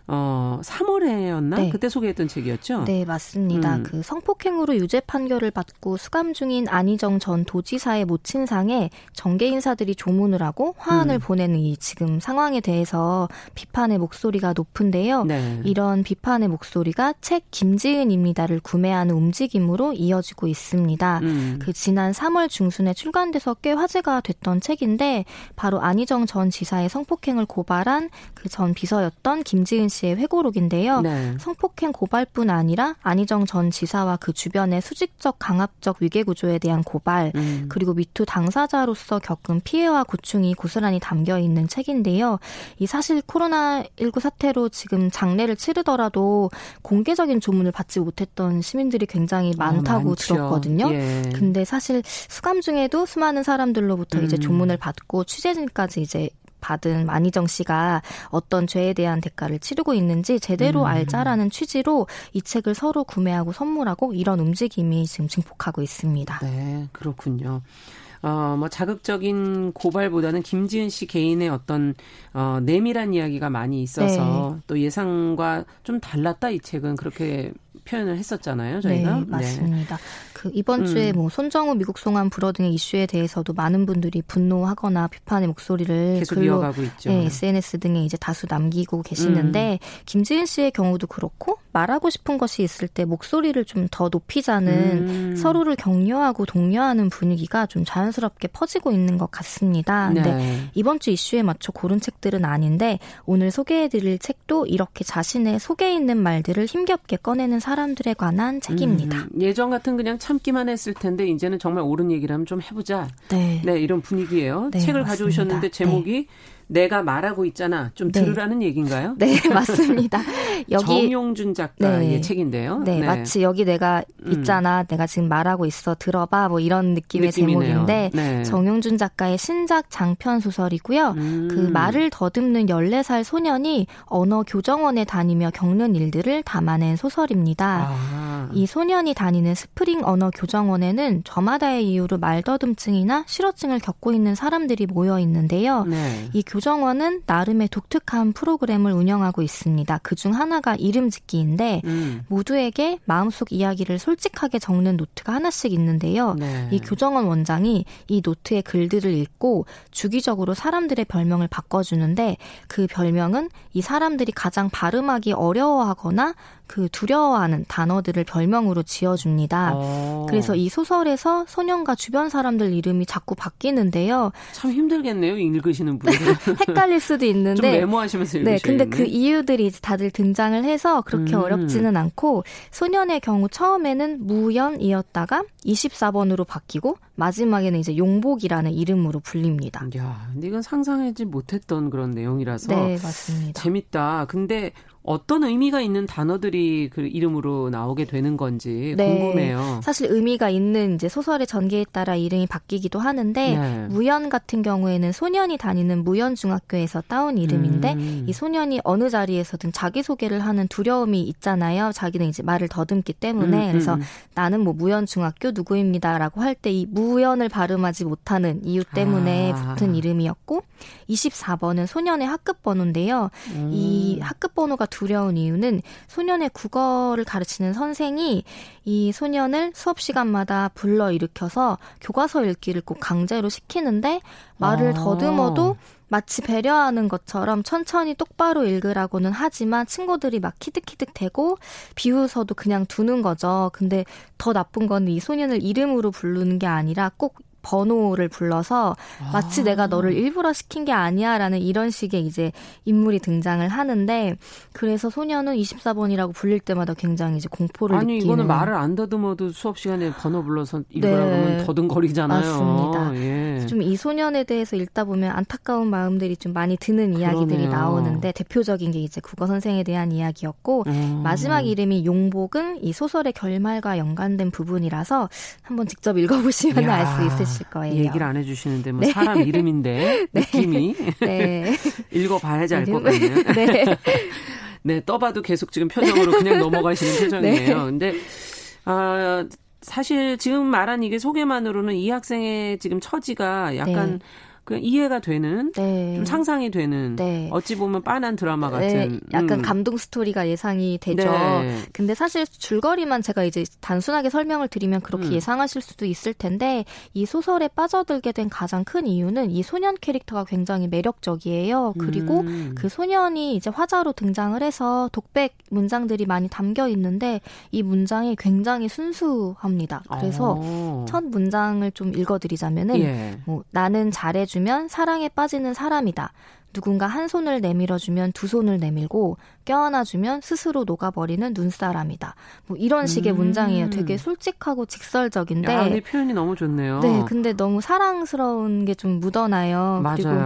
어, 3월에였나? 네. 그때 소개했던 책이었죠? 네, 맞습니다. 음. 그 성폭행으로 유죄 판결을 받고 수감 중인 안희정 전 도지사의 모친상에 정계 인사들이 조문을 하고 화환을 음. 보내는 이 지금 상황에 대해서 비판의 목소리가 높은데요. 네. 이런 비판의 목소리가 책 김지은입니다를 구매하는 움직임으로 이어지고 있습니다. 음. 그 지난 3월 중순에 출간돼서 꽤 화제가 됐던 책인데 바로 안희정 전 지사의 성폭행을 고발한 그 전 비서였던 김지은 씨의 회고록인데요. 네. 성폭행 고발뿐 아니라 안희정 전 지사와 그 주변의 수직적 강압적 위계 구조에 대한 고발 음. 그리고 미투 당사자로서 겪은 피해와 고충이 고스란히 담겨 있는 책인데요. 이 사실 코로나19 사태로 지금 장례를 치르더라도 공개적인 조문을 받지 못했던 시민들이 굉장히 아, 많다고 어, 들었거든요. 예. 근데 사실 수감 중에도 수많은 사람들로부터 음. 이제 조문을 받고 취재진까지 이제 받은 만희정 씨가 어떤 죄에 대한 대가를 치르고 있는지 제대로 음. 알자라는 취지로 이 책을 서로 구매하고 선물하고 이런 움직임이 지금 증폭하고 있습니다. 네, 그렇군요. 어, 뭐 자극적인 고발보다는 김지은 씨 개인의 어떤 어, 내밀한 이야기가 많이 있어서 네. 또 예상과 좀 달랐다 이 책은 그렇게 표현을 했었잖아요, 저희가. 네, 맞습니다. 네. 그 이번 음. 주에 뭐 손정우 미국 송환 불어 등의 이슈에 대해서도 많은 분들이 분노하거나 비판의 목소리를 계속 글로, 이어가고 있죠. 네, SNS 등에 이제 다수 남기고 계시는데 음. 김지은 씨의 경우도 그렇고 말하고 싶은 것이 있을 때 목소리를 좀 더 높이자는 음. 서로를 격려하고 독려하는 분위기가 좀 자연스럽게 퍼지고 있는 것 같습니다. 근데 네. 이번 주 이슈에 맞춰 고른 책들은 아닌데 오늘 소개해드릴 책도 이렇게 자신의 속에 있는 말들을 힘겹게 꺼내는 사람들에 관한 책입니다. 음. 예전 같은 그냥 참 참기만 했을 텐데 이제는 정말 옳은 얘기를 하면 좀 해보자. 네. 네 이런 분위기예요. 네, 책을 맞습니다. 가져오셨는데 제목이 네. 내가 말하고 있잖아. 좀 네. 들으라는 얘기인가요? 네, 맞습니다. 여기 정용준 작가의 네. 책인데요. 네, 네, 마치 여기 내가 음. 있잖아. 음. 내가 지금 말하고 있어. 들어봐. 뭐 이런 느낌의 느낌이네요. 제목인데 네. 정용준 작가의 신작 장편 소설이고요. 음. 그 말을 더듬는 14살 소년이 언어 교정원에 다니며 겪는 일들을 담아낸 소설입니다. 아. 이 소년이 다니는 스프링 언어 교정원에는 저마다의 이유로 말더듬증이나 실어증을 겪고 있는 사람들이 모여 있는데요. 네. 이 교정원은 나름의 독특한 프로그램을 운영하고 있습니다. 그중 하나가 이름 짓기인데 음. 모두에게 마음속 이야기를 솔직하게 적는 노트가 하나씩 있는데요. 네. 이 교정원 원장이 이 노트의 글들을 읽고 주기적으로 사람들의 별명을 바꿔주는데 그 별명은 이 사람들이 가장 발음하기 어려워하거나 그 두려워하는 단어들을 별명으로 지어줍니다. 오. 어. 그래서 이 소설에서 소년과 주변 사람들 이름이 자꾸 바뀌는데요. 참 힘들겠네요, 읽으시는 분들. 헷갈릴 수도 있는데. 좀 메모하시면서 네, 근데 그 이유들이 다들 등장을 해서 그렇게 음. 어렵지는 않고 소년의 경우 처음에는 무연이었다가 24번으로 바뀌고 마지막에는 이제 용복이라는 이름으로 불립니다. 야, 근데 이건 상상하지 못했던 그런 내용이라서 네, 맞습니다. 재밌다. 근데 어떤 의미가 있는 단어들이 그 이름으로 나오게 되는 건지 네. 궁금해요. 사실 의미가 있는 이제 소설의 전개에 따라 이름이 바뀌기도 하는데 네. 무연 같은 경우에는 소년이 다니는 무연 중학교에서 따온 이름인데 음. 이 소년이 어느 자리에서든 자기 소개를 하는 두려움이 있잖아요. 자기는 이제 말을 더듬기 때문에 음, 그래서 음. 나는 뭐 무연 중학교 누구입니다라고 할 때 이 무연을 발음하지 못하는 이유 때문에 아. 붙은 이름이었고 24번은 소년의 학급 번호인데요. 이 음. 학급 번호가 두려운 이유는 소년의 국어를 가르치는 선생이 이 소년을 수업 시간마다 불러 일으켜서 교과서 읽기를 꼭 강제로 시키는데 말을 아. 더듬어도 마치 배려하는 것처럼 천천히 똑바로 읽으라고는 하지만 친구들이 막 키득키득 대고 비웃어도 그냥 두는 거죠. 근데 더 나쁜 건 이 소년을 이름으로 부르는 게 아니라 꼭 번호를 불러서 마치 아. 내가 너를 일부러 시킨 게 아니야라는 이런 식의 이제 인물이 등장을 하는데 그래서 소녀는 24번이라고 불릴 때마다 굉장히 이제 공포를 아니 느끼는. 이거는 말을 안 더듬어도 수업 시간에 번호 불러서 일부러 네. 그러면 더듬거리잖아요. 맞습니다. 예. 좀이 소년에 대해서 읽다 보면 안타까운 마음들이 좀 많이 드는 이야기들이 그러네요. 나오는데 대표적인 게 이제 국어 선생에 대한 이야기였고 음. 마지막 이름이 용복은 이 소설의 결말과 연관된 부분이라서 한번 직접 읽어보시면 알 수 있으실 거예요. 얘기를 안 해주시는데 뭐 네. 사람 이름인데 네. 느낌이 네. 읽어봐야지 알 것 같네요. 네. 네, 떠봐도 계속 지금 표정으로 그냥 넘어가시는 표정이에요. 네. 근데 아 사실 지금 말한 이게 소개만으로는 이 학생의 지금 처지가 약간 네. 그 이해가 되는 네. 좀 상상이 되는 네. 어찌 보면 빤한 드라마 네, 같은 네. 약간 음. 감동 스토리가 예상이 되죠. 네. 근데 사실 줄거리만 제가 이제 단순하게 설명을 드리면 그렇게 음. 예상하실 수도 있을 텐데 이 소설에 빠져들게 된 가장 큰 이유는 이 소년 캐릭터가 굉장히 매력적이에요. 그리고 음. 그 소년이 이제 화자로 등장을 해서 독백 문장들이 많이 담겨 있는데 이 문장이 굉장히 순수합니다. 그래서 어. 첫 문장을 좀 읽어드리자면은 예. 뭐 나는 잘해 주면 사랑에 빠지는 사람이다. 누군가 한 손을 내밀어주면 두 손을 내밀고 껴안아주면 스스로 녹아버리는 눈사람이다. 뭐 이런 식의 음. 문장이에요. 되게 솔직하고 직설적인데. 야, 이 표현이 너무 좋네요. 네, 근데 너무 사랑스러운 게 좀 묻어나요. 맞아요. 그리고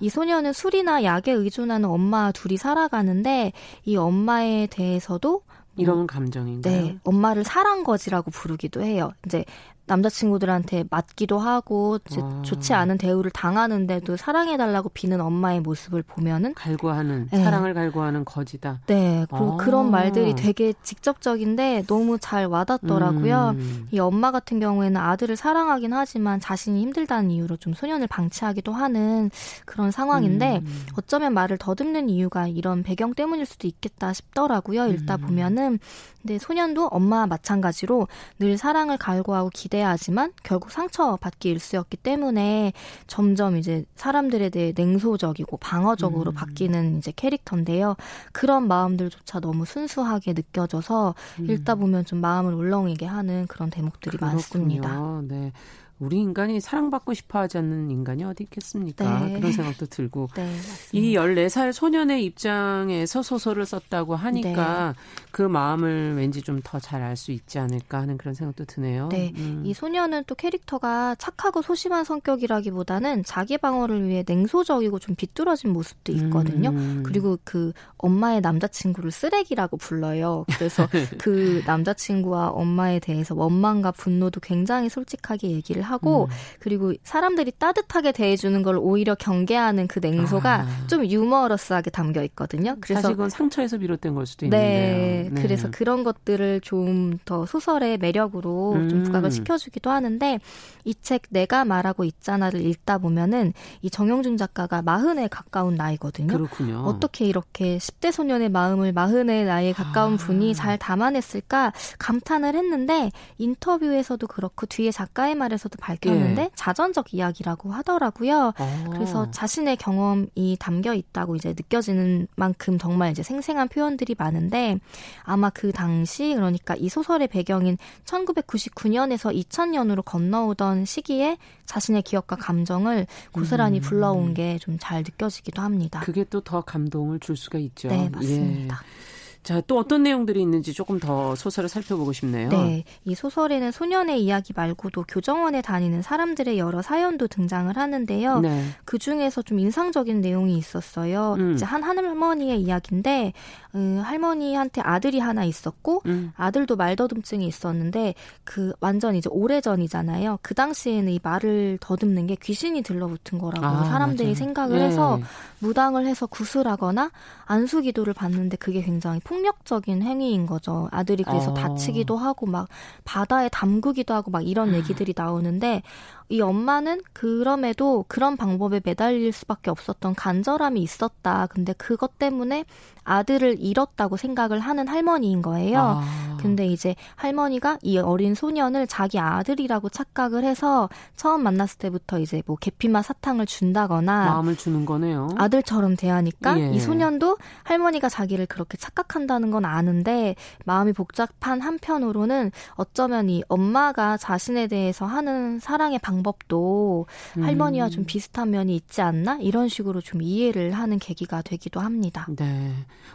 이 소녀는 술이나 약에 의존하는 엄마 둘이 살아가는데 이 엄마에 대해서도 이런 감정인가요? 네, 엄마를 사랑 거지라고 부르기도 해요. 이제 남자친구들한테 맞기도 하고 아. 좋지 않은 대우를 당하는데도 사랑해달라고 비는 엄마의 모습을 보면은 갈구하는 네. 사랑을 갈구하는 거지다. 네, 그, 그런 말들이 되게 직접적인데 너무 잘 와닿더라고요. 음. 이 엄마 같은 경우에는 아들을 사랑하긴 하지만 자신이 힘들다는 이유로 좀 소년을 방치하기도 하는 그런 상황인데 음. 어쩌면 말을 더듬는 이유가 이런 배경 때문일 수도 있겠다 싶더라고요. 읽다 음. 보면은 근데 소년도 엄마와 마찬가지로 늘 사랑을 갈구하고 기대하지만 결국 상처받기 일쑤였기 때문에 점점 이제 사람들에 대해 냉소적이고 방어적으로 음. 바뀌는 이제 캐릭터인데요. 그런 마음들조차 너무 순수하게 느껴져서 음. 읽다 보면 좀 마음을 울렁이게 하는 그런 대목들이 그렇군요. 많습니다. 네. 우리 인간이 사랑받고 싶어 하지 않는 인간이 어디 있겠습니까? 네. 그런 생각도 들고. 네, 이 14살 소년의 입장에서 소설을 썼다고 하니까 네. 그 마음을 왠지 좀 더 잘 알 수 있지 않을까 하는 그런 생각도 드네요. 네. 음. 이 소년은 또 캐릭터가 착하고 소심한 성격이라기보다는 자기 방어를 위해 냉소적이고 좀 비뚤어진 모습도 있거든요. 음. 그리고 그 엄마의 남자친구를 쓰레기라고 불러요. 그래서 그 남자친구와 엄마에 대해서 원망과 분노도 굉장히 솔직하게 얘기를 하고 음. 그리고 사람들이 따뜻하게 대해주는 걸 오히려 경계하는 그 냉소가 아. 좀 유머러스하게 담겨 있거든요. 그래서 사실 그건 상처에서 비롯된 걸 수도 있는데요. 네, 네. 그래서 그런 것들을 좀 더 소설의 매력으로 음. 좀 부각을 시켜주기도 하는데 이 책 내가 말하고 있잖아를 읽다 보면은 이 정영준 작가가 마흔에 가까운 나이거든요. 그렇군요. 어떻게 이렇게 10대 소년의 마음을 마흔의 나이에 가까운 아. 분이 잘 담아냈을까 감탄을 했는데 인터뷰에서도 그렇고 뒤에 작가의 말에서도 밝혔는데 예. 자전적 이야기라고 하더라고요. 아. 그래서 자신의 경험이 담겨 있다고 이제 느껴지는 만큼 정말 이제 생생한 표현들이 많은데 아마 그 당시 그러니까 이 소설의 배경인 1999년에서 2000년으로 건너오던 시기에 자신의 기억과 감정을 고스란히 음. 불러온 게 좀 잘 느껴지기도 합니다. 그게 또 더 감동을 줄 수가 있죠. 네, 맞습니다. 예. 자, 또 어떤 내용들이 있는지 조금 더 소설을 살펴보고 싶네요. 네. 이 소설에는 소년의 이야기 말고도 교정원에 다니는 사람들의 여러 사연도 등장을 하는데요. 네. 그 중에서 좀 인상적인 내용이 있었어요. 음. 이제 한 할머니의 이야기인데, 음, 할머니한테 아들이 하나 있었고, 음. 아들도 말더듬증이 있었는데, 그 완전 이제 오래전이잖아요. 그 당시에는 이 말을 더듬는 게 귀신이 들러붙은 거라고 아, 사람들이 맞아요. 생각을 네. 해서 무당을 해서 구슬하거나 안수 기도를 받는데 그게 굉장히 폭력적인 행위인 거죠. 아들이 그래서 어. 다치기도 하고 막 바다에 담그기도 하고 막 이런 얘기들이 나오는데 이 엄마는 그럼에도 그런 방법에 매달릴 수밖에 없었던 간절함이 있었다. 근데 그것 때문에 아들을 잃었다고 생각을 하는 할머니인 거예요. 아. 근데 이제 할머니가 이 어린 소년을 자기 아들이라고 착각을 해서 처음 만났을 때부터 이제 뭐 계피맛 사탕을 준다거나 마음을 주는 거네요. 아들처럼 대하니까 예. 이 소년도 할머니가 자기를 그렇게 착각한다는 건 아는데 마음이 복잡한 한편으로는 어쩌면 이 엄마가 자신에 대해서 하는 사랑의 방법 도 음. 할머니와 좀 비슷한 면이 있지 않나 이런 식으로 좀 이해를 하는 계기가 되기도 합니다. 네.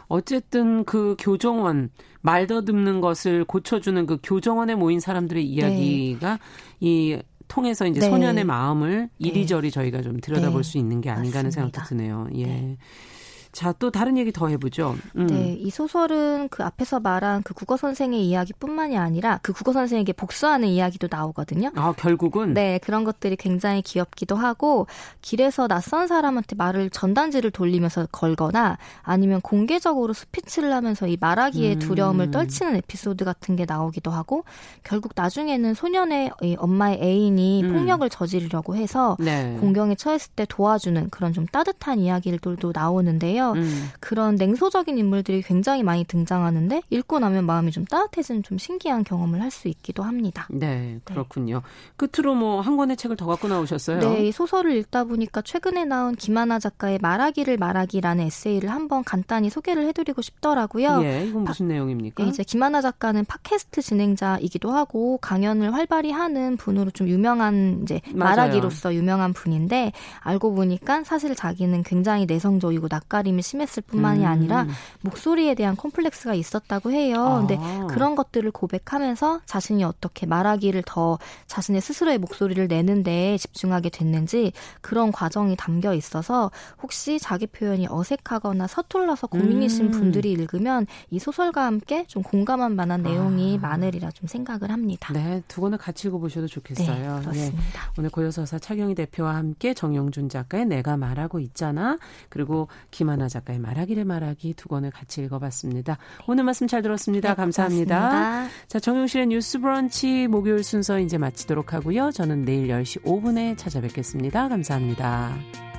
어쨌든 그 교정원 말 더듬는 것을 고쳐주는 그 교정원에 모인 사람들의 네. 이야기가 네. 이 통해서 이제 네. 소년의 마음을 네. 이리저리 저희가 좀 들여다볼 네. 수 있는 게 아닌가 하는 생각도 드네요. 예. 네. 자, 또 다른 얘기 더 해보죠. 음. 네, 이 소설은 그 앞에서 말한 그 국어 선생의 이야기뿐만이 아니라 그 국어 선생에게 복수하는 이야기도 나오거든요. 아, 결국은? 네, 그런 것들이 굉장히 귀엽기도 하고 길에서 낯선 사람한테 말을 전단지를 돌리면서 걸거나 아니면 공개적으로 스피치를 하면서 이 말하기의 음. 두려움을 떨치는 에피소드 같은 게 나오기도 하고 결국 나중에는 소년의 엄마의 애인이 음. 폭력을 저지르려고 해서 네. 공경에 처했을 때 도와주는 그런 좀 따뜻한 이야기들도 나오는데요. 있는데요. 음. 그런 냉소적인 인물들이 굉장히 많이 등장하는데 읽고 나면 마음이 좀 따뜻해지는 좀 신기한 경험을 할 수 있기도 합니다. 네, 네. 그렇군요. 네. 끝으로 뭐 한 권의 책을 더 갖고 나오셨어요? 네, 이 소설을 읽다 보니까 최근에 나온 김하나 작가의 말하기를 말하기라는 에세이를 한번 간단히 소개를 해드리고 싶더라고요. 예, 이건 무슨 파, 내용입니까? 네, 이제 김하나 작가는 팟캐스트 진행자이기도 하고 강연을 활발히 하는 분으로 좀 유명한 이제 맞아요. 말하기로서 유명한 분인데 알고 보니까 사실 자기는 굉장히 내성적이고 낯가림 느낌이 심했을 뿐만이 음. 아니라 목소리에 대한 콤플렉스가 있었다고 해요. 아. 근데 그런 것들을 고백하면서 자신이 어떻게 말하기를 더 자신의 스스로의 목소리를 내는데 집중하게 됐는지 그런 과정이 담겨 있어서 혹시 자기 표현이 어색하거나 서툴러서 고민이신 음. 분들이 읽으면 이 소설과 함께 좀 공감할 만한 내용이 아. 많으리라 좀 생각을 합니다. 네, 두 권을 같이 읽어보셔도 좋겠어요. 네, 그렇습니다. 예. 오늘 고요서사 차경희 대표와 함께 정용준 작가의 내가 말하고 있잖아 그리고 김 하나 이은하 작가의 말하기를 말하기 두 권을 같이 읽어봤습니다. 네. 오늘 말씀 잘 들었습니다. 네, 감사합니다. 고맙습니다. 자, 정용실의 뉴스 브런치 목요일 순서 이제 마치도록 하고요. 저는 내일 10시 5분에 찾아뵙겠습니다. 감사합니다.